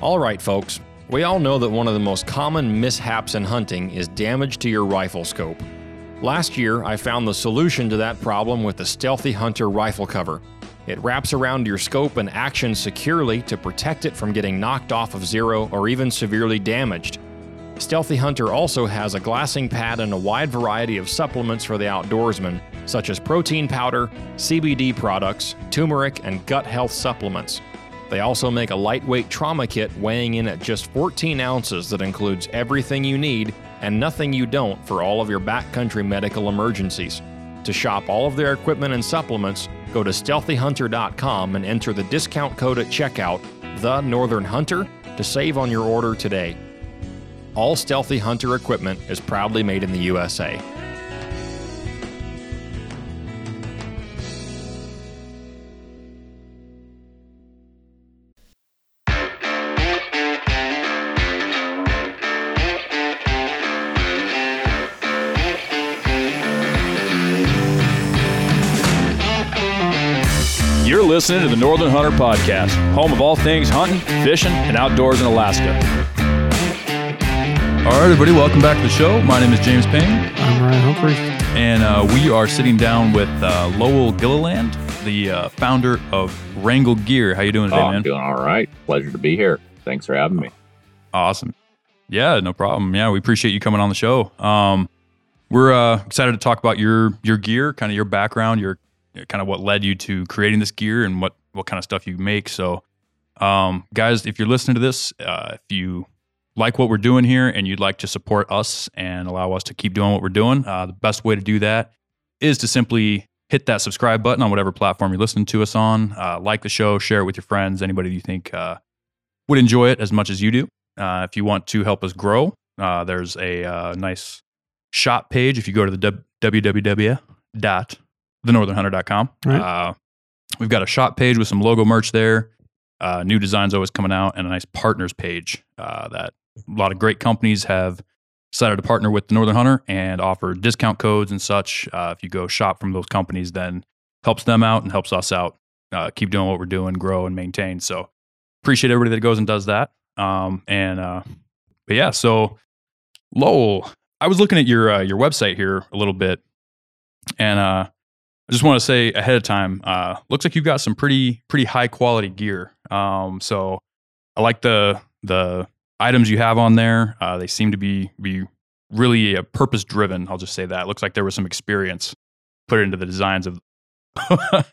All right, folks. We all know that one of the most common mishaps in hunting is damage to your rifle scope. Last year, I found the solution to that problem with the Sthealthy Hunter rifle cover. It wraps around your scope and action securely to protect it from getting knocked off of zero or even severely damaged. Sthealthy Hunter also has a glassing pad and a wide variety of supplements for the outdoorsman, such as protein powder, CBD products, turmeric, and gut health supplements. They also make a lightweight trauma kit weighing in at just 14 ounces that includes everything you need and nothing you don't for all of your backcountry medical emergencies. To shop all of their equipment and supplements, go to sthealthyhunter.com and enter the discount code at checkout, The Northern Hunter, to save on your order today. All Sthealthy Hunter equipment is proudly made in the USA. Listening to the Northern Hunter Podcast, home of all things hunting, fishing, and outdoors in Alaska. All right, everybody, welcome back to the show. My name is James Payne, I'm Ryan Humphreys. and uh, we are sitting down with uh, Lowell Gilliland, the uh, founder of Wrangell Gear. How you doing today, Oh, man? I'm doing all right. Pleasure to be here. Thanks for having me. Awesome. Yeah, no problem. Yeah, we appreciate you coming on the show. Um, we're uh, excited to talk about your your gear, kind of your background, your kind of what led you to creating this gear, and what what kind of stuff you make. So, um, guys, if you're listening to this, uh, if you like what we're doing here and you'd like to support us and allow us to keep doing what we're doing, uh, the best way to do that is to simply hit that subscribe button on whatever platform you're listening to us on. Uh, like the show, share it with your friends, anybody you think uh, would enjoy it as much as you do. Uh, if you want to help us grow, uh, there's a nice shop page. If you go to the w- www.thenorthernhunter.com, Right. uh, we've got a shop page with some logo merch there. Uh, new designs always coming out, and a nice partners page uh, that a lot of great companies have decided to partner with the Northern Hunter and offer discount codes and such. Uh, if you go shop from those companies, then helps them out and helps us out. Uh, keep doing what we're doing, grow and maintain. So appreciate everybody that goes and does that. Um, and uh, but yeah, so Lowell, I was looking at your uh, your website here a little bit, and uh, I just want to say ahead of time, uh, looks like you've got some pretty pretty high quality gear. Um, so I like the the items you have on there. Uh, they seem to be be really uh, purpose driven. I'll just say that. Looks like there was some experience put into the designs of.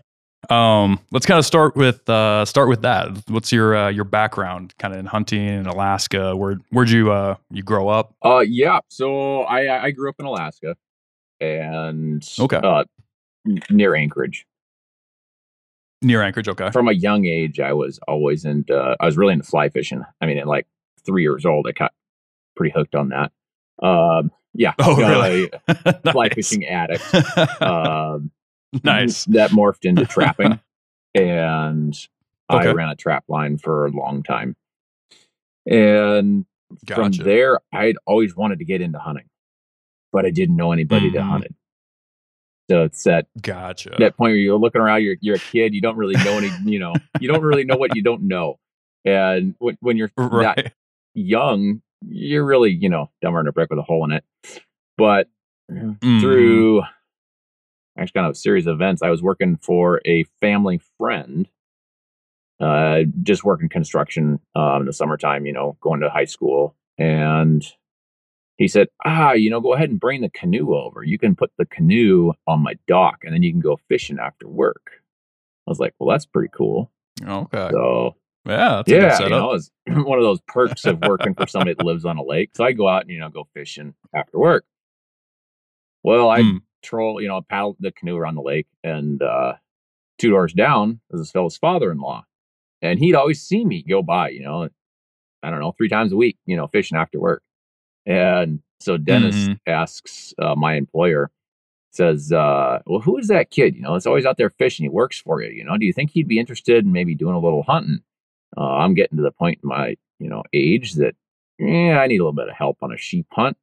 um, let's kind of start with uh, start with that. What's your uh, your background, kind of in hunting in Alaska? Where where'd you uh, you grow up? Uh, yeah. So I I grew up in Alaska, and Okay. uh, near Anchorage. Near Anchorage, okay. From a young age, I was always into. I was really into fly fishing. I mean, at like three years old, I got pretty hooked on that. Um, yeah. Oh, uh, really? fly fishing addict. Um, nice. that morphed into trapping and Okay. i ran a trap line for a long time and from there i'd always wanted to get into hunting but i didn't know anybody that Mhm. hunted so it's that Gotcha. that point where you're looking around you're, you're a kid you don't really know any you know you don't really know what you don't know and when, when you're that right. young you're really you know dumber than a brick with a hole in it but Mhm. through actually kind of a series of events. I was working for a family friend, uh, just working construction um, in the summertime, you know, going to high school. And he said, Ah, you know, go ahead and bring the canoe over. You can put the canoe on my dock and then you can go fishing after work. I was like, Well, that's pretty cool. Okay. So, Yeah, that's a good yeah, you know, it's one of those perks of working for somebody that lives on a lake. So I go out and, you know, go fishing after work. Well, I Mm. troll, you know, paddle the canoe around the lake, and uh, two doors down is this fellow's father-in-law, and he'd always see me go by, you know, I don't know, three times a week, you know, fishing after work, and so Dennis Mhm. asks uh, my employer, says, uh, "Well, who is that kid? You know, it's always out there fishing. He works for you. You know, do you think he'd be interested in maybe doing a little hunting?" Uh, I'm getting to the point in my, you know, age that, yeah, I need a little bit of help on a sheep hunt.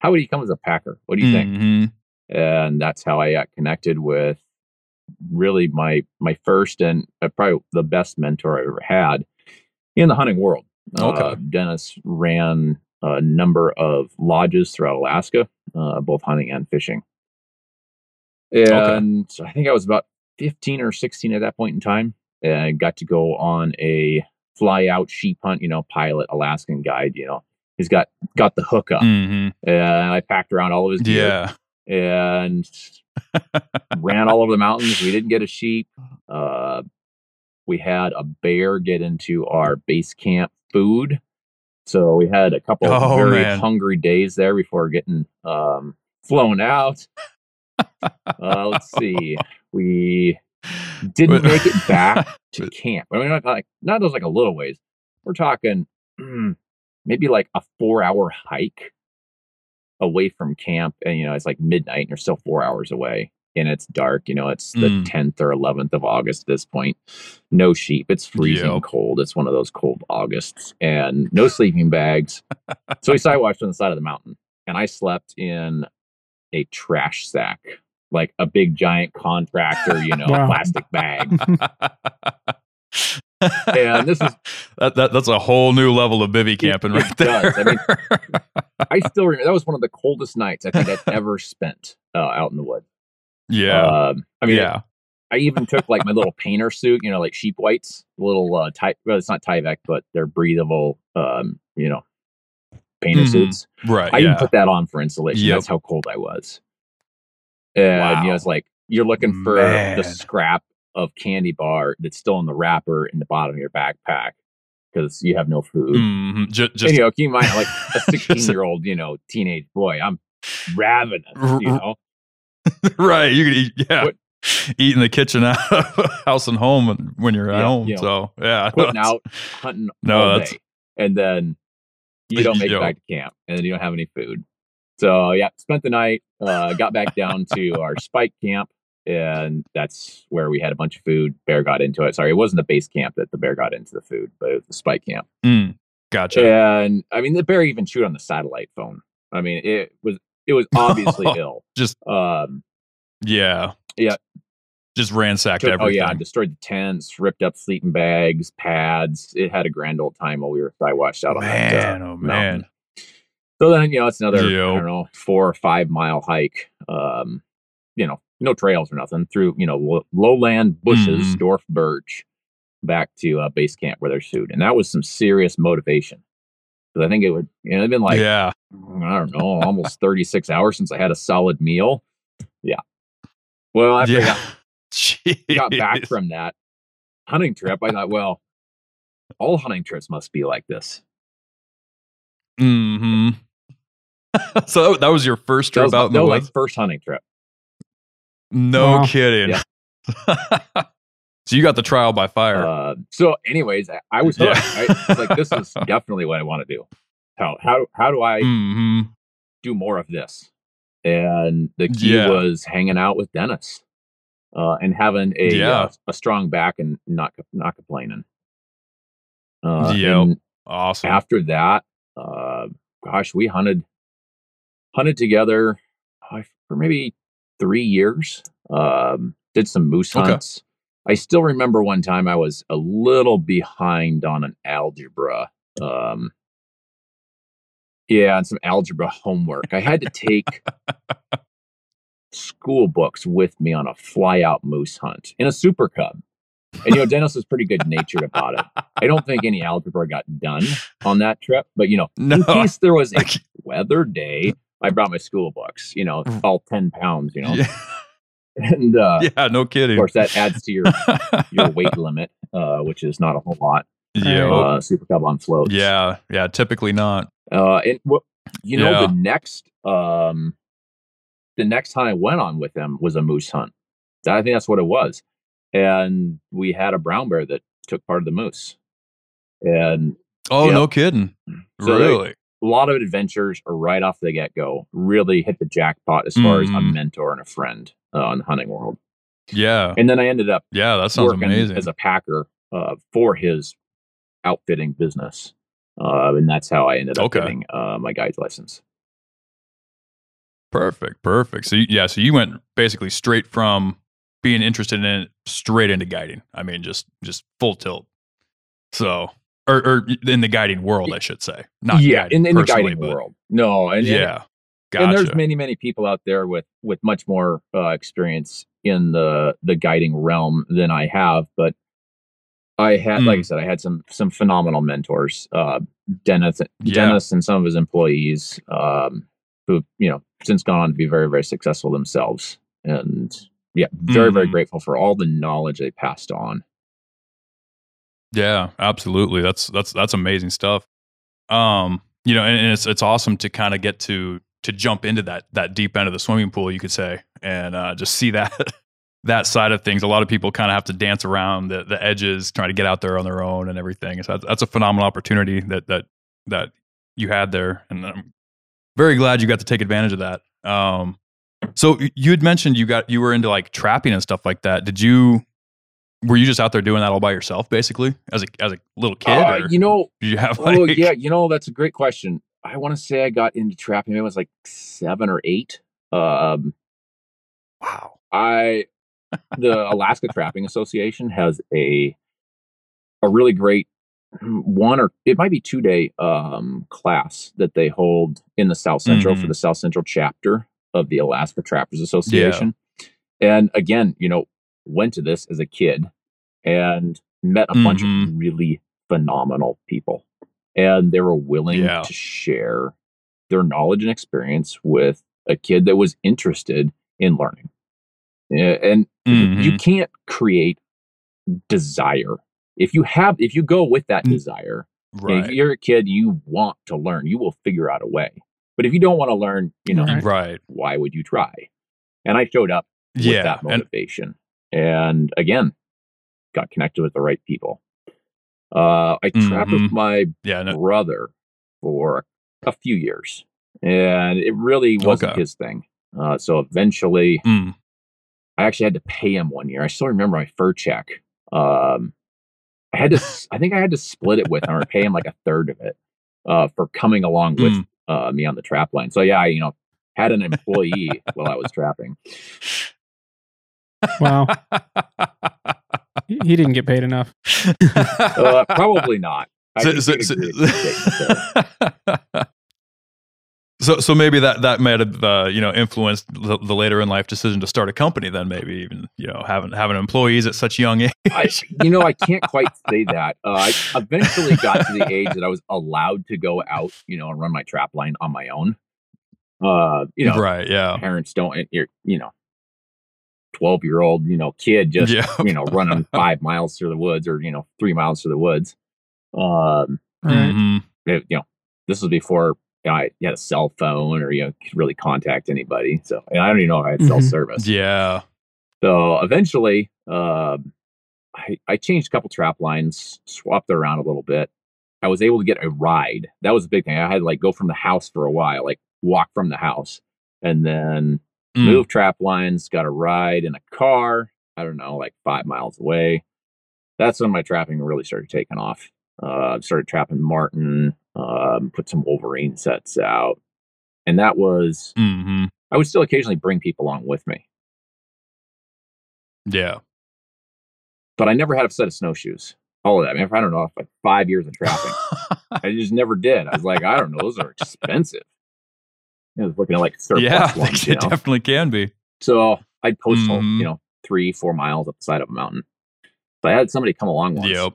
How would he come as a packer? What do you think? Mhm. and that's how I got connected with really my my first and uh, probably the best mentor I ever had in the hunting world. Okay. Uh, Dennis ran a number of lodges throughout Alaska, uh, both hunting and fishing. And I think I was about 15 or 16 at that point in time. And I got to go on a fly out sheep hunt, you know, pilot Alaskan guide, you know. He's got got the hookup. hmm And I packed around all of his gear Yeah. and ran all over the mountains. We didn't get a sheep. Uh, we had a bear get into our base camp food. So we had a couple of Oh, very man. hungry days there before getting um, flown out. Uh, let's see. We didn't make it back to camp. I mean, not like not just like a little ways. We're talking mm, maybe like a four-hour hike away from camp, and you know it's like midnight, and you're still four hours away, and it's dark. You know, it's the Mm. 10th or 11th of August at this point. No sheep. It's freezing Yep. cold. It's one of those cold Augusts, and no sleeping bags. so we sidewatched on the side of the mountain, and I slept in a trash sack. Like a big giant contractor, you know, Wow. plastic bag. And this is that, that that's a whole new level of bivy camping it right there. does. I mean, I still remember that was one of the coldest nights I think I've ever spent uh, out in the woods. Yeah, Um, I mean, yeah, I even took like my little painter suit, you know, like sheep whites, little uh, tie. Well, it's not Tyvek, but they're breathable, um, you know, painter Mhm. suits. right. I yeah. even put that on for insulation. Yep. That's how cold I was. And you know, it's like you're looking for Man. the scrap of candy bar that's still in the wrapper in the bottom of your backpack because you have no food. Mhm. Ju- and, just you know, keep in mind, like a 16 year old, you know, teenage boy, I'm ravenous, you know. right. You can eat, yeah, What- eat in the kitchen, out house and home, and when you're at Yeah, home. you know, so yeah, putting out hunting No, that's- day, and then you don't make Yo. it back to camp, and then you don't have any food. So yeah, spent the night. Uh, got back down to our spike camp, and that's where we had a bunch of food. Bear got into it. Sorry, it wasn't the base camp that the bear got into the food, but it was the spike camp. Mm, gotcha. And I mean, the bear even chewed on the satellite phone. I mean, it was it was obviously ill. Just- um, Yeah. Yeah. Just ransacked took- oh everything. yeah, destroyed the tents, ripped up sleeping bags, pads. It had a grand old time while we were I watched out on that. uh, man, oh mountain. man. So then, you know, it's another, Yo. I don't know, four or five mile hike. Um, you know, no trails or nothing through, you know, lo- lowland bushes, Mhm. dwarf birch, back to uh, base camp where they're food. And that was some serious motivation. Because I think it would, you know, it'd been like, yeah. I don't know, almost 36 hours since I had a solid meal. Yeah. Well, after I yeah. got, got back from that hunting trip, I thought, well, all hunting trips must be like this. hmm so that was your first That trip was, out in that the was my woods? first hunting trip. No Wow. kidding. So you got the trial by fire. Uh, so, anyways, I, I was Yeah. hooked. I was like, this is definitely what I want to do. How how how do I hmm do more of this? And the key Yeah. was hanging out with Dennis, uh, and having a Yeah. uh, a strong back and not not complaining. Uh, Yep. and Awesome. after that, uh, gosh, we hunted hunted together uh, for maybe three years. Um, did some moose Okay. I still remember one time I was a little behind on an algebra. Um, yeah, and some algebra homework. I had to take school books with me on a fly out moose hunt in a super cub. And you know, Dennis was pretty good natured about it. I don't think any algebra got done on that trip, but you know, no. in case there was a weather day, I brought my school books, you know, all 10 pounds, you know, yeah, and uh, yeah, no kidding. of course that adds to your, your weight limit, uh, which is not a whole lot. yeah, Uh, super cub on floats. yeah, yeah. Typically not. Uh, and you know, Yeah. the next, um, the next hunt I went on with them was a moose hunt. I think that's what it was. And we had a brown bear that took part of the moose. And Oh, no kidding. So they- really? a lot of adventures right off the get go. Really hit the jackpot as far as a Mhm. mentor and a friend uh, the hunting world. yeah, And then I ended up yeah. That sounds working amazing. as a packer uh, for his outfitting business. Uh, and that's how I ended up Okay. getting uh, my guide's license. Perfect, perfect. So you, yeah, so you went basically straight from being interested in it straight into guiding. I mean, just just full tilt. So or, or in the guiding world, I should say. Not yeah, in, in the guiding but- world. No, and- Yeah. Gotcha. and there's many many people out there with with much more uh, experience in the the guiding realm than I have, but I had, like I Mm. said, I had some some phenomenal mentors. Uh, Dennis, Yeah. Dennis, and some of his employees, um, who you know since gone on to be very very successful themselves, and yeah, very very Mhm. grateful for all the knowledge they passed on. Yeah, absolutely. That's that's that's amazing stuff. Um, you know, and, and it's it's awesome to kind of get to to jump into that that deep end of the swimming pool, you could say, and uh, just see that that side of things. A lot of people kind of have to dance around the the edges, trying to get out there on their own and everything. So that's, a phenomenal opportunity that that that you had there, and I'm very glad you got to take advantage of that. Um, so you had mentioned you got you were into like trapping and stuff like that. Did you? Were you just out there doing that all by yourself, basically, as a as a little kid? Uh, or you know, you have like? oh yeah, you know that's a great question. I want to say I got into trapping. Maybe It was like seven or eight. Um, Wow. I the Alaska Trapping Association has a a really great one or it might be two day um, class that they hold in the South Central for Mhm. the South Central chapter of the Alaska Trappers Association. And again, you know, went to this as a kid and met a bunch Mhm. of really phenomenal people. And they were willing Yeah. to share their knowledge and experience with a kid that was interested in learning. And you Mhm. can't create desire if you have if you go with that Mm. desire and if you're a kid you want to learn you will figure out a way but if you don't want to learn you know Right. Right. why would you try and i showed up with Yeah. that And motivation and, again got connected with the right people uh i trapped Mhm. with my yeah. No, brother for a few years and it really wasn't Okay. his thing uh so eventually mm, I actually had to pay him one year. I still remember my fur check. Um, I had to, I think I had to split it with him or pay him like a third of it uh, for coming along with mm. uh, me on the trap line. So yeah, I, you know, had an employee while I was trapping. Wow. He he didn't get paid enough. Uh, probably not. So, so, so, agree to take it, so. so, so maybe that that might have uh, you know influenced the, the later in life decision to start a company. Then maybe even you know having having employees at such young age. I, you know, I can't quite say that. Uh, I eventually got to the age that I was allowed to go out, you know, and run my trap line on my own. Uh, you know, right? Yeah. parents don't you're you know 12 year old you know kid just Yeah. you know running five miles through the woods or you know three miles through the woods um Right. Mhm. it- you know this was before you know, I had a cell phone or you know could really contact anybody so and I don't even know if I had cell Mhm. service Yeah. so eventually um I, I changed a couple trap lines swapped around a little bit I was able to get a ride that was a big thing I had to like go from the house for a while like walk from the house and then Mm. move trap lines, got a ride in a car, I don't know, like five miles away. That's when my trapping really started taking off. Uh, started trapping marten, um, put some Wolverine sets out. And that was, Mhm. I would still occasionally bring people along with me, Yeah. but I never had a set of snowshoes. All of that. I mean, I don't know, like five years of trapping. I just never did. I was like, I don't know, those are expensive. I was looking at like surplus yeah. ones, you It know? definitely can be. So I'd post, Mhm. you know, three, four miles up the side of a mountain. So I had somebody come along once Yep.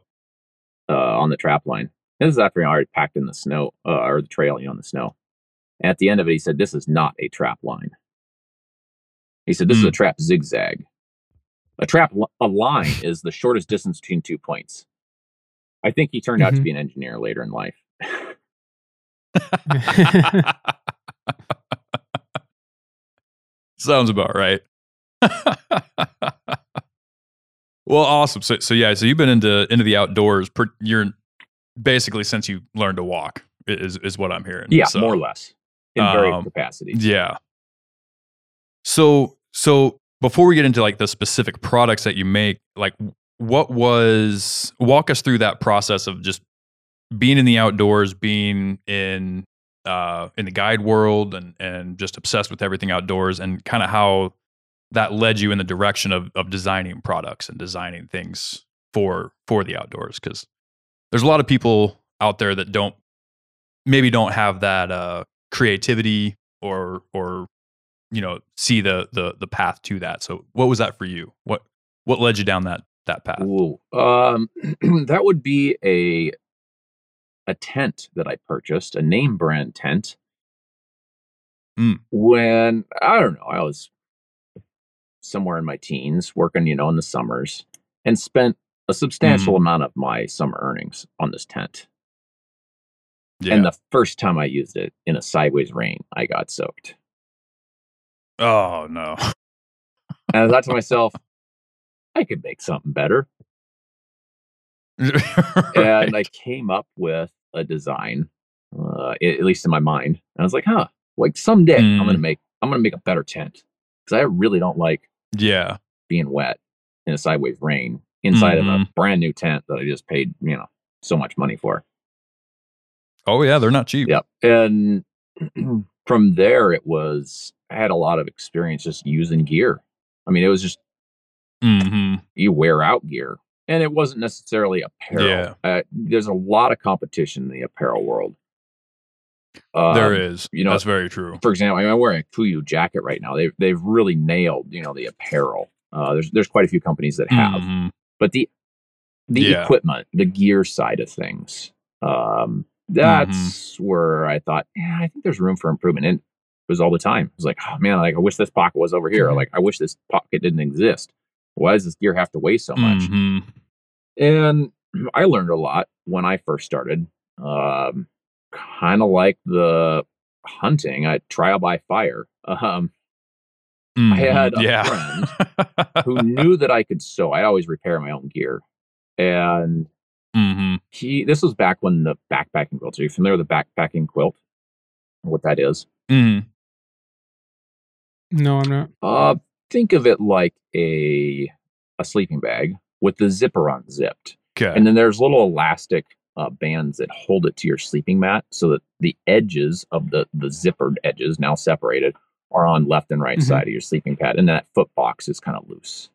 uh, on the trap line. This is after I already packed in the snow uh, or the trail, you know, in the snow. And at the end of it, he said, This is not a trap line. He said, This is a Mm. trap zigzag. A trap, li- a line is the shortest distance between two points. I think he turned out to Mhm. be an engineer later in life. Sounds about right. well, awesome. So, so yeah, so you've been into into the outdoors. Per, you're basically since you learned to walk is is what I'm hearing. yeah, So, more or less in various um, capacities. Yeah. So so before we get into like the specific products that you make, like what was walk us through that process of just being in the outdoors, being in uh in the guide world and and just obsessed with everything outdoors and kind of how that led you in the direction of of designing products and designing things for for the outdoors cuz there's a lot of people out there that don't maybe don't have that uh, creativity or or you know see the the the path to that. So what was that for you? What what led you down that that path? Ooh, um, that would be a a tent that I purchased, a name brand tent. Mm. When I don't know, I was somewhere in my teens, working, you know, in the summers, and spent a substantial amount of my summer earnings on this tent. Yeah. And the first time I used it in a sideways rain, I got soaked. oh no. And I thought to myself, I could make something better. And I came up with a design, uh, at least in my mind. And I was like, huh, like someday I'm Mm. gonna make I'm gonna make a better tent. Because I really don't like yeah. being wet in a sideways rain inside of a Mhm. brand new tent that I just paid, you know, so much money for. Oh yeah, they're not cheap. Yep. And from there, it was, I had a lot of experience just using gear. I mean, it was just, hmm you wear out gear. And it wasn't necessarily apparel. Yeah. Uh, there's a lot of competition in the apparel world. Um, there is. you know- that's very true. For example, I'm wearing a KUIU jacket right now. They've, they've really nailed, you know, the apparel. Uh, there's, there's quite a few companies that have. Mhm. but the the Yeah. equipment, the gear side of things, um, that's Mm-hmm. where I thought, yeah, I think there's room for improvement. And it was all the time. It was like, oh man, like I wish this pocket was over here. Or Mhm. like I wish this pocket didn't exist. Why does this gear have to weigh so much? Mhm. And I learned a lot when I first started. Um, kind of like the hunting, I trial by fire. Um, I had a yeah. who knew that I could sew. I always repair my own gear. And hmm he this was back when the backpacking quilts. Are you familiar with the backpacking quilt? What that is? hmm No, I'm not. Uh think of it like a a sleeping bag with the zipper unzipped. Okay. And then there's little elastic uh, bands that hold it to your sleeping mat so that the edges of the the zippered edges now separated are on left and right Mhm. side of your sleeping pad and that foot box is kind of loose.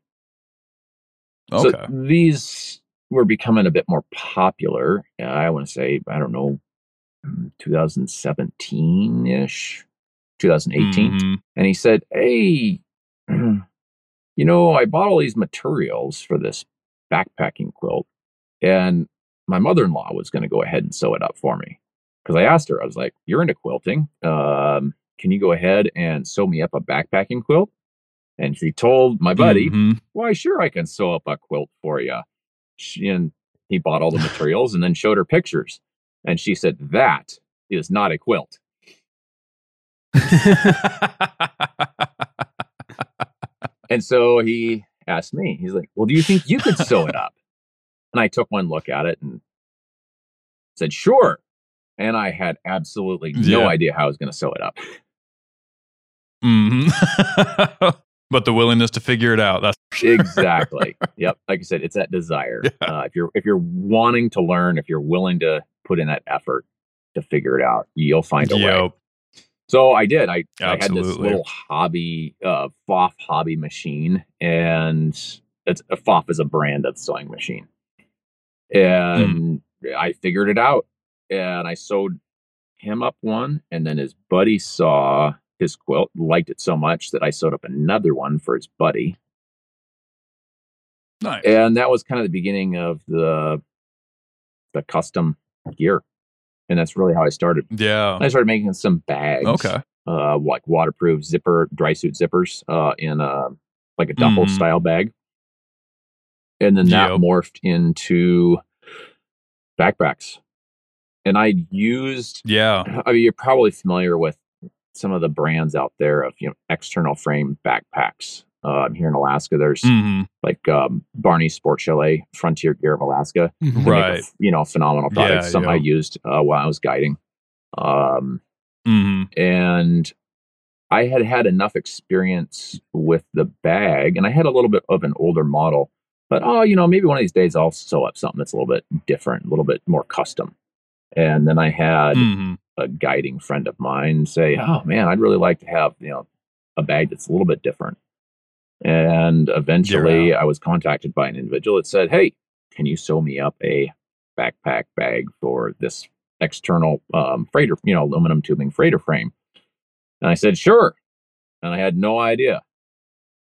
okay. So these were becoming a bit more popular. uh, I want to say, I don't know, 2017 ish, 2018. Mhm. And he said, Hey, you know, I bought all these materials for this backpacking quilt, and my mother in law was going to go ahead and sew it up for me. Because I asked her, I was like, You're into quilting. Um, can you go ahead and sew me up a backpacking quilt? And she told my buddy, Mhm. why sure i can sew up a quilt for you she, and he bought all the materials and then showed her pictures and she said that is not a quilt and so he asked me he's like well do you think you could sew it up and i took one look at it and said sure and i had absolutely no Yeah. idea how i was going to sew it up Mhm. but the willingness to figure it out. That's exactly yep like i said it's that desire Yeah. uh, if you're if you're wanting to learn if you're willing to put in that effort to figure it out you'll find a way Yep. So i did. I, I had this little hobby uh Pfaff hobby machine and it's a Pfaff is a brand of sewing machine. And i figured it out and i sewed him up one and then his buddy saw his quilt liked it so much that i sewed up another one for his buddy. Nice. and that was kind of the beginning of the the custom gear and that's really how i started yeah. i started making some bags Okay. uh like waterproof zipper dry suit zippers uh in a like a duffel Mhm. style bag and then that Yep. morphed into backpacks and i used Yeah. i mean you're probably familiar with some of the brands out there of you know external frame backpacks um, here in alaska there's hmm like um, Barney Sport Chalet, Frontier Gear of Alaska. Mhm. A Right. f- you know, phenomenal products. Yeah, Some I used uh, while I was guiding. Um, hmm and I had had enough experience with the bag, and I had a little bit of an older model. But oh, you know, maybe one of these days I'll sew up something that's a little bit different, a little bit more custom. And then I had hmm a guiding friend of mine say, "Oh man, I'd really like to have you know a bag that's a little bit different." And eventually, I was contacted by an individual that said, "Hey, can you sew me up a backpack bag for this external um, freighter, you know, aluminum tubing freighter frame. And I said, sure. And I had no idea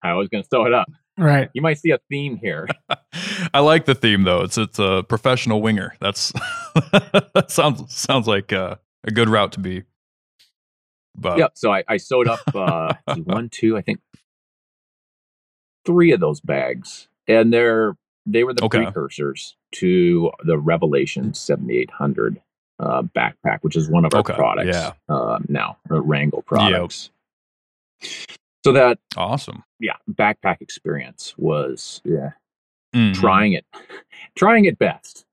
how I was going to sew it up. Right. You might see a theme here. I like the theme though. It's it's a professional winger. That's that sounds sounds like uh, a good route to be. But yep. So I, I sewed up uh, one, two, I think three of those bags, and they're they were the Okay. precursors to the Revelation 7800 uh, backpack, which is one of our Okay, products yeah. uh, now, the Wrangell products. So that awesome. yeah, backpack experience was yeah Mhm. trying it, trying it best,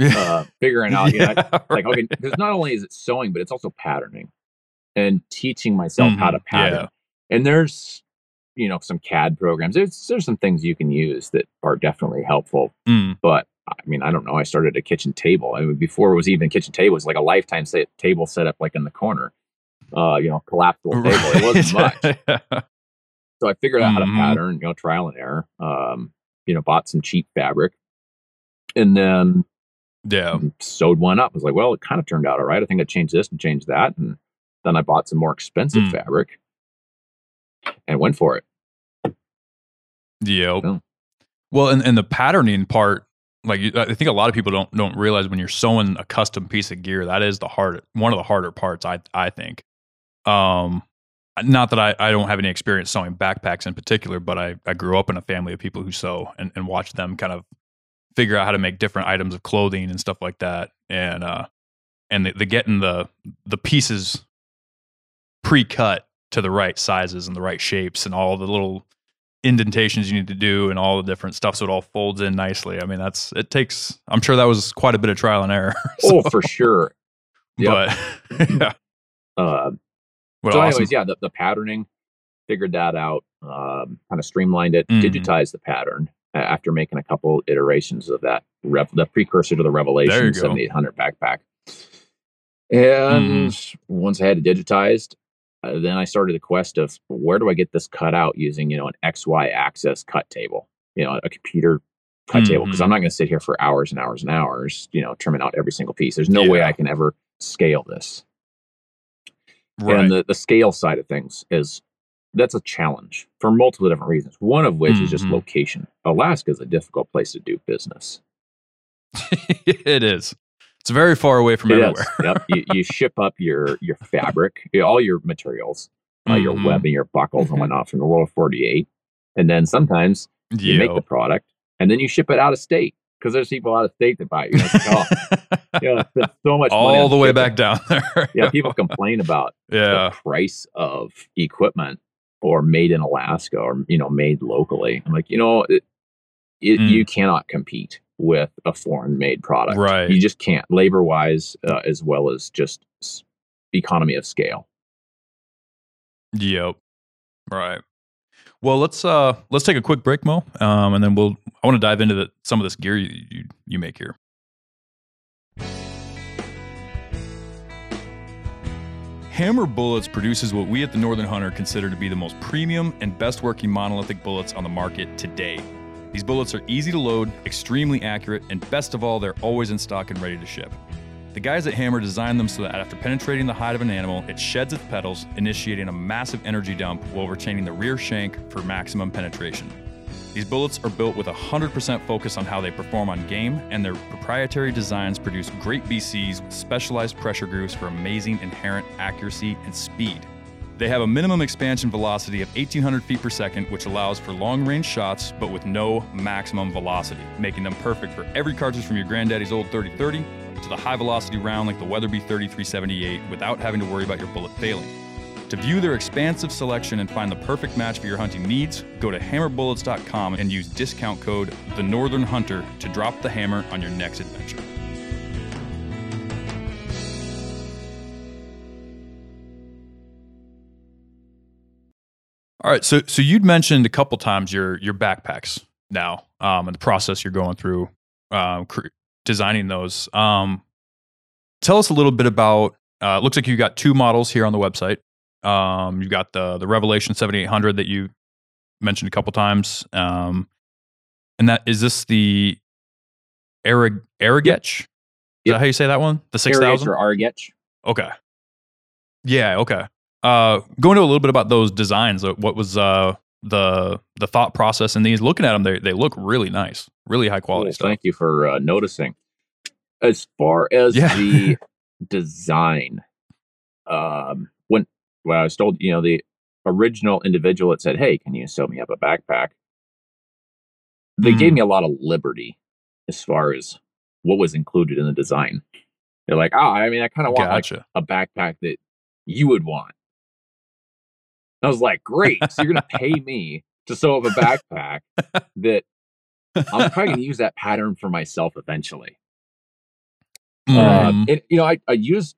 uh, figuring out yeah, Yeah, like okay, because not only is it sewing, but it's also patterning and teaching myself how to Mhm, pattern. yeah. And there's you know some CAD programs. There's there's some things you can use that are definitely helpful. Mm. But I mean, I don't know. I started a kitchen table. I mean, before it was even a kitchen table, it was like a lifetime set, table set up like in the corner. Uh, you know, collapsible table. It wasn't much. So I figured out how to Mhm. pattern, you know, trial and error. Um, you know, bought some cheap fabric, and then yeah. sewed one up. I was like, well, it kind of turned out all right. I think I changed this and changed that, and then I bought some more expensive Mm. fabric and went for it. Yep. Yeah. Well, and, and the patterning part, like I think a lot of people don't don't realize when you're sewing a custom piece of gear, that is the hard one of the harder parts. I I think. Um, not that I, I don't have any experience sewing backpacks in particular, but I, I grew up in a family of people who sew and, and watch them kind of figure out how to make different items of clothing and stuff like that. And uh and the, the getting the the pieces pre-cut to the right sizes and the right shapes and all the little indentations you need to do and all the different stuff so it all folds in nicely. I mean, that's it takes I'm sure that was quite a bit of trial and error. Oh, for sure. Yep. But yeah. Uh, so, awesome. anyways, yeah, the, the patterning, figured that out, um, kind of streamlined it, Mhm. digitized the pattern uh, after making a couple iterations of that, rev- the precursor to the Revelation 7800 backpack. And Mm-hmm. once I had it digitized, uh, then I started the quest of where do I get this cut out using, you know, an XY axis cut table, you know, a computer cut table, because. I'm not going to sit here for hours and hours and hours, you know, trimming out every single piece. There's no way I can ever scale this. right. And the, the scale side of things is that's a challenge for multiple different reasons. One of which is just Mhm. location. Alaska is a difficult place to do business. it is. It's very far away from It everywhere. yep. You, you ship up your your fabric, all your materials, uh, your Mhm. webbing, your buckles, and whatnot from the Lower 48. And then sometimes you make the product and then you ship it out of state because there's people out of state that buy it. You know, like, oh, you know, so much all the way shipping. back down there. Yeah, people complain about yeah. the price of equipment or made in Alaska or you know made locally. I'm like, you know, it, it, Mm. you cannot compete with a foreign made product. Right. You just can't, labor wise, uh, as well as just s- economy of scale. Yep. Right. Well, let's uh let's take a quick break, Mo, um, and then we'll. I want to dive into the, some of this gear you, you you make here. Hammer Bullets produces what we at the Northern Hunter consider to be the most premium and best working monolithic bullets on the market today. These bullets are easy to load, extremely accurate, and best of all, they're always in stock and ready to ship. The guys at Hammer designed them so that after penetrating the hide of an animal, it sheds its petals, initiating a massive energy dump while retaining the rear shank for maximum penetration. These bullets are built with 100% focus on how they perform on game, and their proprietary designs produce great BCs with specialized pressure grooves for amazing inherent accuracy and speed. They have a minimum expansion velocity of 1800 feet per second, which allows for long range shots but with no maximum velocity, making them perfect for every cartridge from your granddaddy's old 3030 to the high velocity round like the Weatherby 3378 without having to worry about your bullet failing. To view their expansive selection and find the perfect match for your hunting needs, go to hammerbullets.com and use discount code The Northern Hunter to drop the hammer on your next adventure. All right, so so you'd mentioned a couple times your your backpacks now, um, and the process you're going through, um, designing those. Um, tell us a little bit about. Uh, it looks like you've got two models here on the website. Um, you've got the the Revelation 7800 that you mentioned a couple times, um, and that is this the Arag Arrigetch Is that how you say that one? The six Ariage thousand. or Argetch. Okay. Yeah. Okay. Uh, go into a little bit about those designs. uh, What was uh the the thought process in these? Looking at them, they they look really nice, really high quality stuff. Thank you for uh, noticing. As far as Yeah. the design, um, when well, I was told, you know, the original individual that said, "Hey, can you sew me up a backpack?" They Mm. gave me a lot of liberty as far as what was included in the design. They're like, "Oh, I mean, I kind of want like a backpack that you would want." I was like, "Great! So you're gonna pay me to sew up a backpack that I'm probably gonna use that pattern for myself eventually." Uh, Mm, and you know, I, I used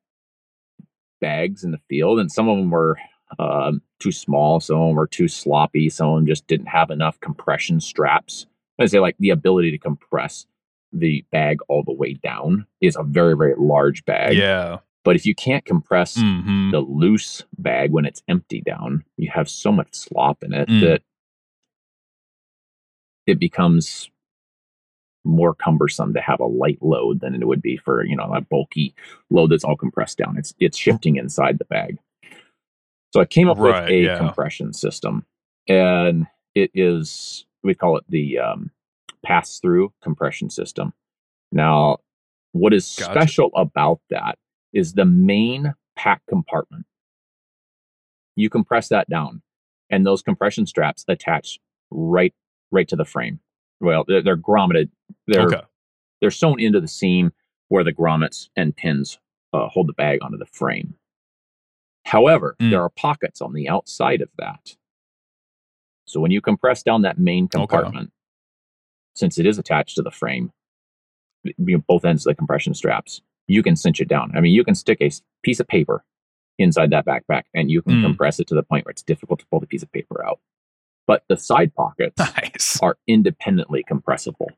bags in the field, and some of them were um, too small, some of them were too sloppy, some of them just didn't have enough compression straps. I say like the ability to compress the bag all the way down is a very very large bag. yeah. But if you can't compress hmm the loose bag when it's empty down, you have so much slop in it Mm. that it becomes more cumbersome to have a light load than it would be for you know a bulky load that's all compressed down. It's it's shifting inside the bag. So I came up Right, with a yeah. compression system, and it is we call it the um, pass through compression system. Now, what is Gotcha. special about that is the main pack compartment. You compress that down, and those compression straps attach right right to the frame. Well, they're, they're grommeted. They're Okay. they're sewn into the seam where the grommets and pins uh, hold the bag onto the frame. However, Mm. there are pockets on the outside of that. So when you compress down that main compartment, since it is attached to the frame, you know, both ends of the compression straps, you can cinch it down. I mean, you can stick a piece of paper inside that backpack and you can Mm. compress it to the point where it's difficult to pull the piece of paper out. But the side pockets Nice. are independently compressible.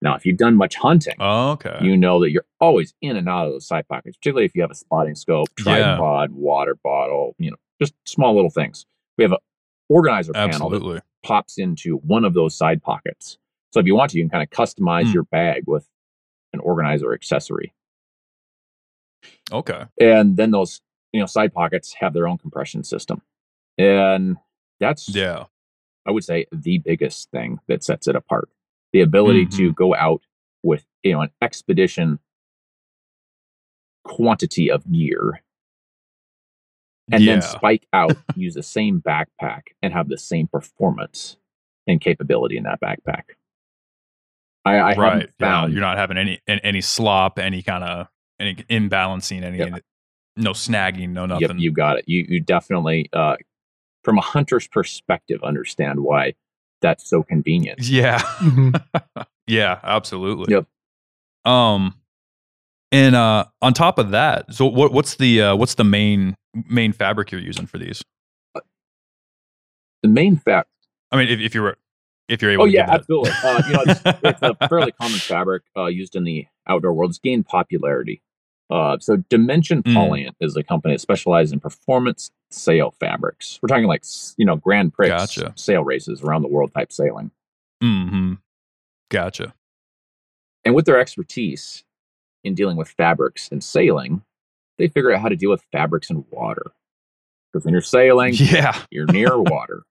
Now, if you've done much hunting, Okay. you know that you're always in and out of those side pockets, particularly if you have a spotting scope, Yeah. tripod, water bottle, you know, just small little things. We have an organizer panel that pops into one of those side pockets. So if you want to, you can kind of customize Mm. your bag with an organizer accessory. Okay. And then those, you know, side pockets have their own compression system. And that's Yeah. I would say the biggest thing that sets it apart. The ability to Mm-hmm. go out with, you know, an expedition quantity of gear and yeah. then spike out, use the same backpack and have the same performance and capability in that backpack. I, I right. haven't Yeah. You're not having any any slop, any kind of any imbalancing, any Yeah. no snagging, no Yep, nothing. you got it. You you definitely uh from a hunter's perspective understand why that's so convenient. yeah. Mhm. yeah. Absolutely. Yep. Um. And uh, on top of that, so what, what's the uh, what's the main main fabric you're using for these? The main fact I mean, if, if you're if you're able. Oh to yeah, absolutely. Uh, you know, it's, it's a fairly common fabric uh, used in the outdoor world. It's gained popularity. Uh, so Dimension Mm. Polyant is a company that specializes in performance sail fabrics. We're talking like you know Grand Prix Gotcha. sail races around the world type sailing. Mm-hmm. Gotcha. And with their expertise in dealing with fabrics and sailing, they figure out how to deal with fabrics and water. Because when you're sailing, Yeah. you're near water.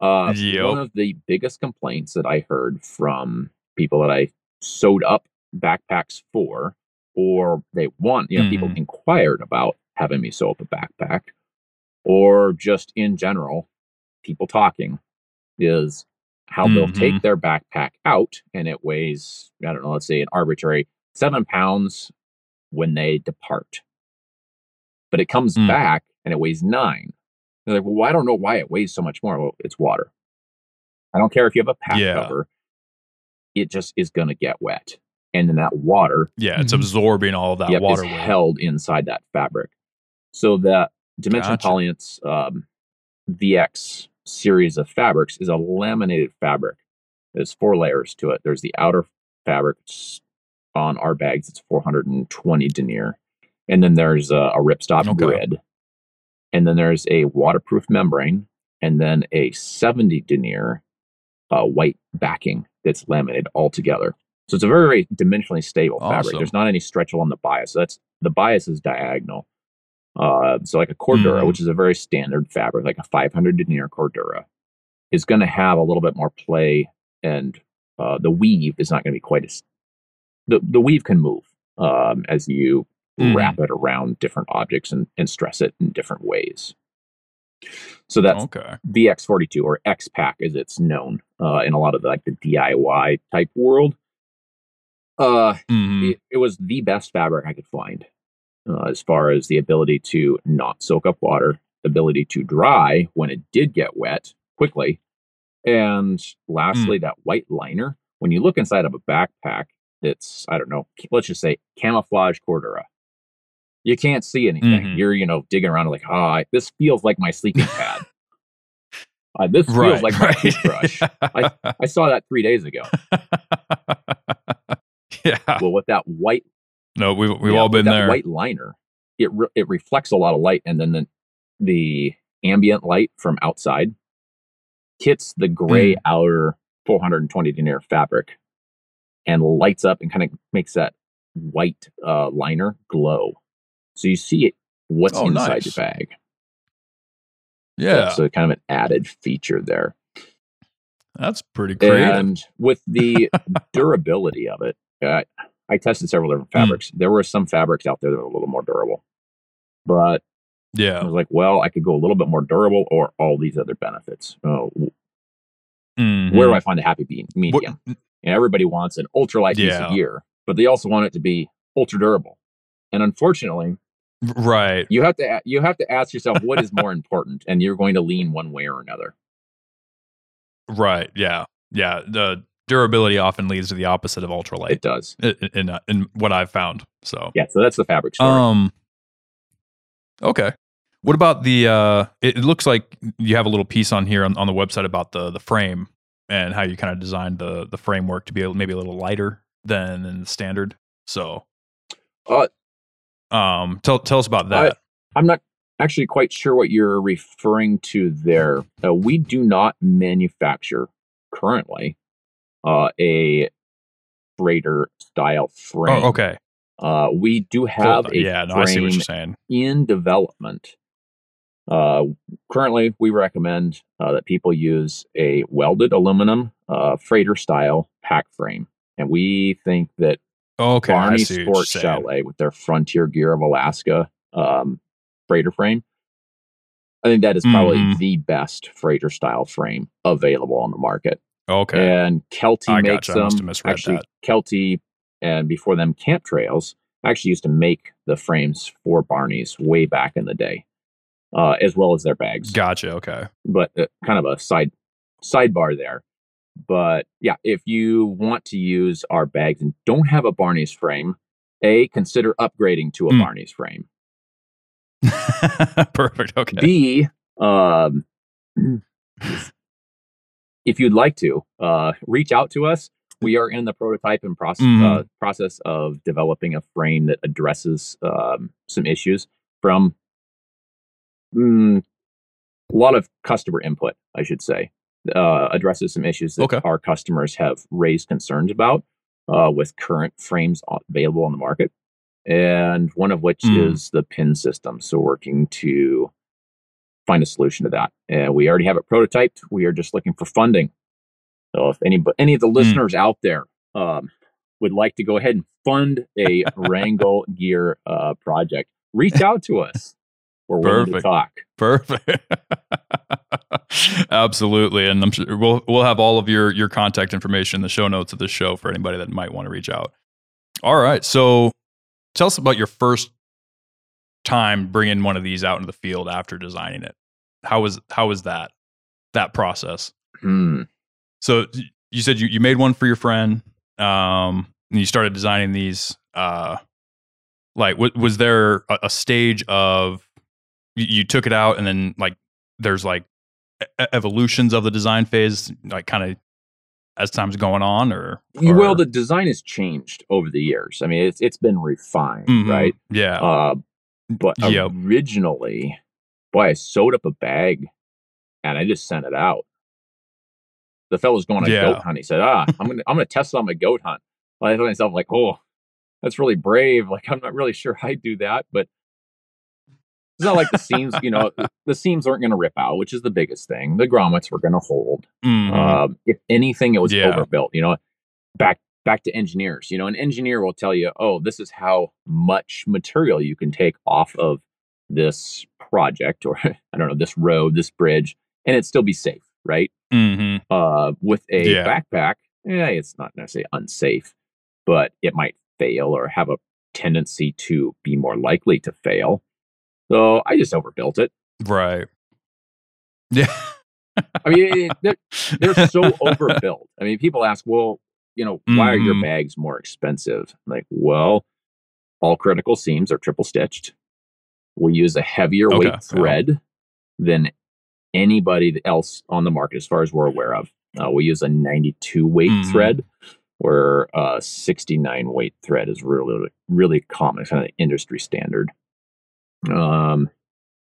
Uh, Yep. One of the biggest complaints that I heard from people that I sewed up backpacks for, or they want, you know, people Mhm. inquired about having me sew up a backpack, or just in general, people talking, is how they'll Mhm. take their backpack out and it weighs, I don't know, let's say an arbitrary seven pounds when they depart. But it comes Mm. back and it weighs nine. They're like, well, I don't know why it weighs so much more. Well, it's water. I don't care if you have a pack Yeah. cover, it just is going to get wet. And then that water Yeah. It's Mhm. absorbing all that yep, water is held inside that fabric. So that Dimension Gotcha. Polyant's um, VX series of fabrics is a laminated fabric. There's four layers to it. There's the outer fabric on our bags. It's 420 denier, and then there's a, a ripstop Okay. grid, and then there's a waterproof membrane, and then a 70 denier uh, white backing that's laminated all together. So it's a very, very dimensionally stable fabric. There's not any stretch along the bias. So that's the bias is diagonal. Uh, so like a Cordura, Mm. which is a very standard fabric, like a 500 denier Cordura, is going to have a little bit more play, and uh, the weave is not going to be quite as the the weave can move um, as you Mhm. wrap it around different objects and, and stress it in different ways. So that's okay. VX42 or X-Pac as it's known uh, in a lot of the, like the DIY type world. Uh, Mhm. it, it was the best fabric I could find uh, as far as the ability to not soak up water, ability to dry when it did get wet quickly, and lastly, that white liner. When you look inside of a backpack, it's I don't know, let's just say camouflage Cordura. You can't see anything. Mhm. You're you know digging around like, ah, this feels like my sleeping pad. uh, this feels Right. like my right. toothbrush. I saw that three days ago. yeah. Well, with that white No, we've we've Yeah, all been that there. White liner, it re- it reflects a lot of light, and then the the ambient light from outside hits the gray Mm. outer 420 denier fabric and lights up and kind of makes that white uh, liner glow. So you see it what's Oh, inside nice. the bag. Yeah, So kind of an added feature there. that's pretty creative. And with the durability of it, I tested several different Hmm. fabrics. There were some fabrics out there that were a little more durable, but yeah, I was like, well, I could go a little bit more durable or all these other benefits. Mhm. Where do I find a happy be- What- medium? And everybody wants an ultralight piece Yeah. of gear, but they also want it to be ultra durable. And unfortunately, right. you have to you have to ask yourself what is more important, and you're going to lean one way or another. Right. Yeah. Yeah. The durability often leads to the opposite of ultralight It does. in, in, uh, in what I've found. So, Yeah. So that's the fabric story. um, okay. What about the, uh, it, it looks like you have a little piece on here on, on the website about the, the frame and how you kind of designed the, the framework to be a, maybe a little lighter than in the standard. So, Uh, um, tell, tell us about that. I'm not actually quite sure what you're referring to there. Uh, we do not manufacture currently uh, a freighter style frame. oh, okay. Uh, we do have Cool. a yeah. No, I see what frame you're saying. in development. Uh, currently, we recommend uh, that people use a welded aluminum uh, freighter style pack frame, and we think that Okay. Barney Sports. Chalet with their Frontier Gear of Alaska um, freighter frame. I think that is probably Mhm. the best freighter style frame available on the market. Okay. And Kelty I makes gotcha. I must have them. Actually, that. Kelty and before them, Camp Trails actually used to make the frames for Barney's way back in the day, uh, as well as their bags Gotcha. Okay. but uh, kind of a side sidebar there. But yeah, if you want to use our bags and don't have a Barney's frame, a consider upgrading to a Mm. Barney's frame. Perfect. Okay. B, um, if you'd like to uh, reach out to us, we are in the prototype and process Mhm. uh, process of developing a frame that addresses um, some issues from mm, a lot of customer input, I should say. Uh, addresses some issues that Okay. our customers have raised concerns about uh, with current frames available on the market, and one of which Mm. is the pin system. So, working to find a solution to that, and we already have it prototyped. We are just looking for funding. So, if any any of the listeners out there um, would like to go ahead and fund a Wrangell Gear uh, project, reach out to us. We're willing to talk. Perfect. Absolutely, and I'm sure we'll we'll have all of your your contact information in the show notes of the show for anybody that might want to reach out. All right, so tell us about your first time bringing one of these out into the field after designing it. How was how was that that process? Hmm. So you said you, you made one for your friend, um, and you started designing these. Uh, like, w- was there a, a stage of you, you took it out, and then like there's like evolutions of the design phase, like kind of as time's going on, or, You- Well, the design has changed over the years. I mean, it's it's been refined, Mhm. right? Yeah. Uh, but Yep. originally, boy, I sewed up a bag and I just sent it out. The fellow's going on a goat hunt. He said, "Ah, I'm gonna I'm gonna test it on my goat hunt." I thought myself like, oh, that's really brave. Like I'm not really sure I'd do that, but it's not like the seams, you know, the seams aren't going to rip out, which is the biggest thing. The grommets were going to hold. Mhm. Um, if anything, it was Yeah. overbuilt. You know, back back to engineers. You know, an engineer will tell you, "Oh, this is how much material you can take off of this project, or I don't know, this road, this bridge, and it still be safe, right?" Mhm. Uh, with a Yeah. backpack, yeah, it's not necessarily unsafe, but it might fail or have a tendency to be more likely to fail. So I just overbuilt it. Right. Yeah. I mean, they're, they're so overbuilt. I mean, people ask, well, you know, why are your Mhm. bags more expensive? I'm like, well, all critical seams are triple stitched. We use a heavier Okay, weight yeah. thread than anybody else on the market, as far as we're aware of. Uh, we use a 92 weight Mhm. thread, where uh, 69 weight thread is really, really common, kind of industry standard. Um,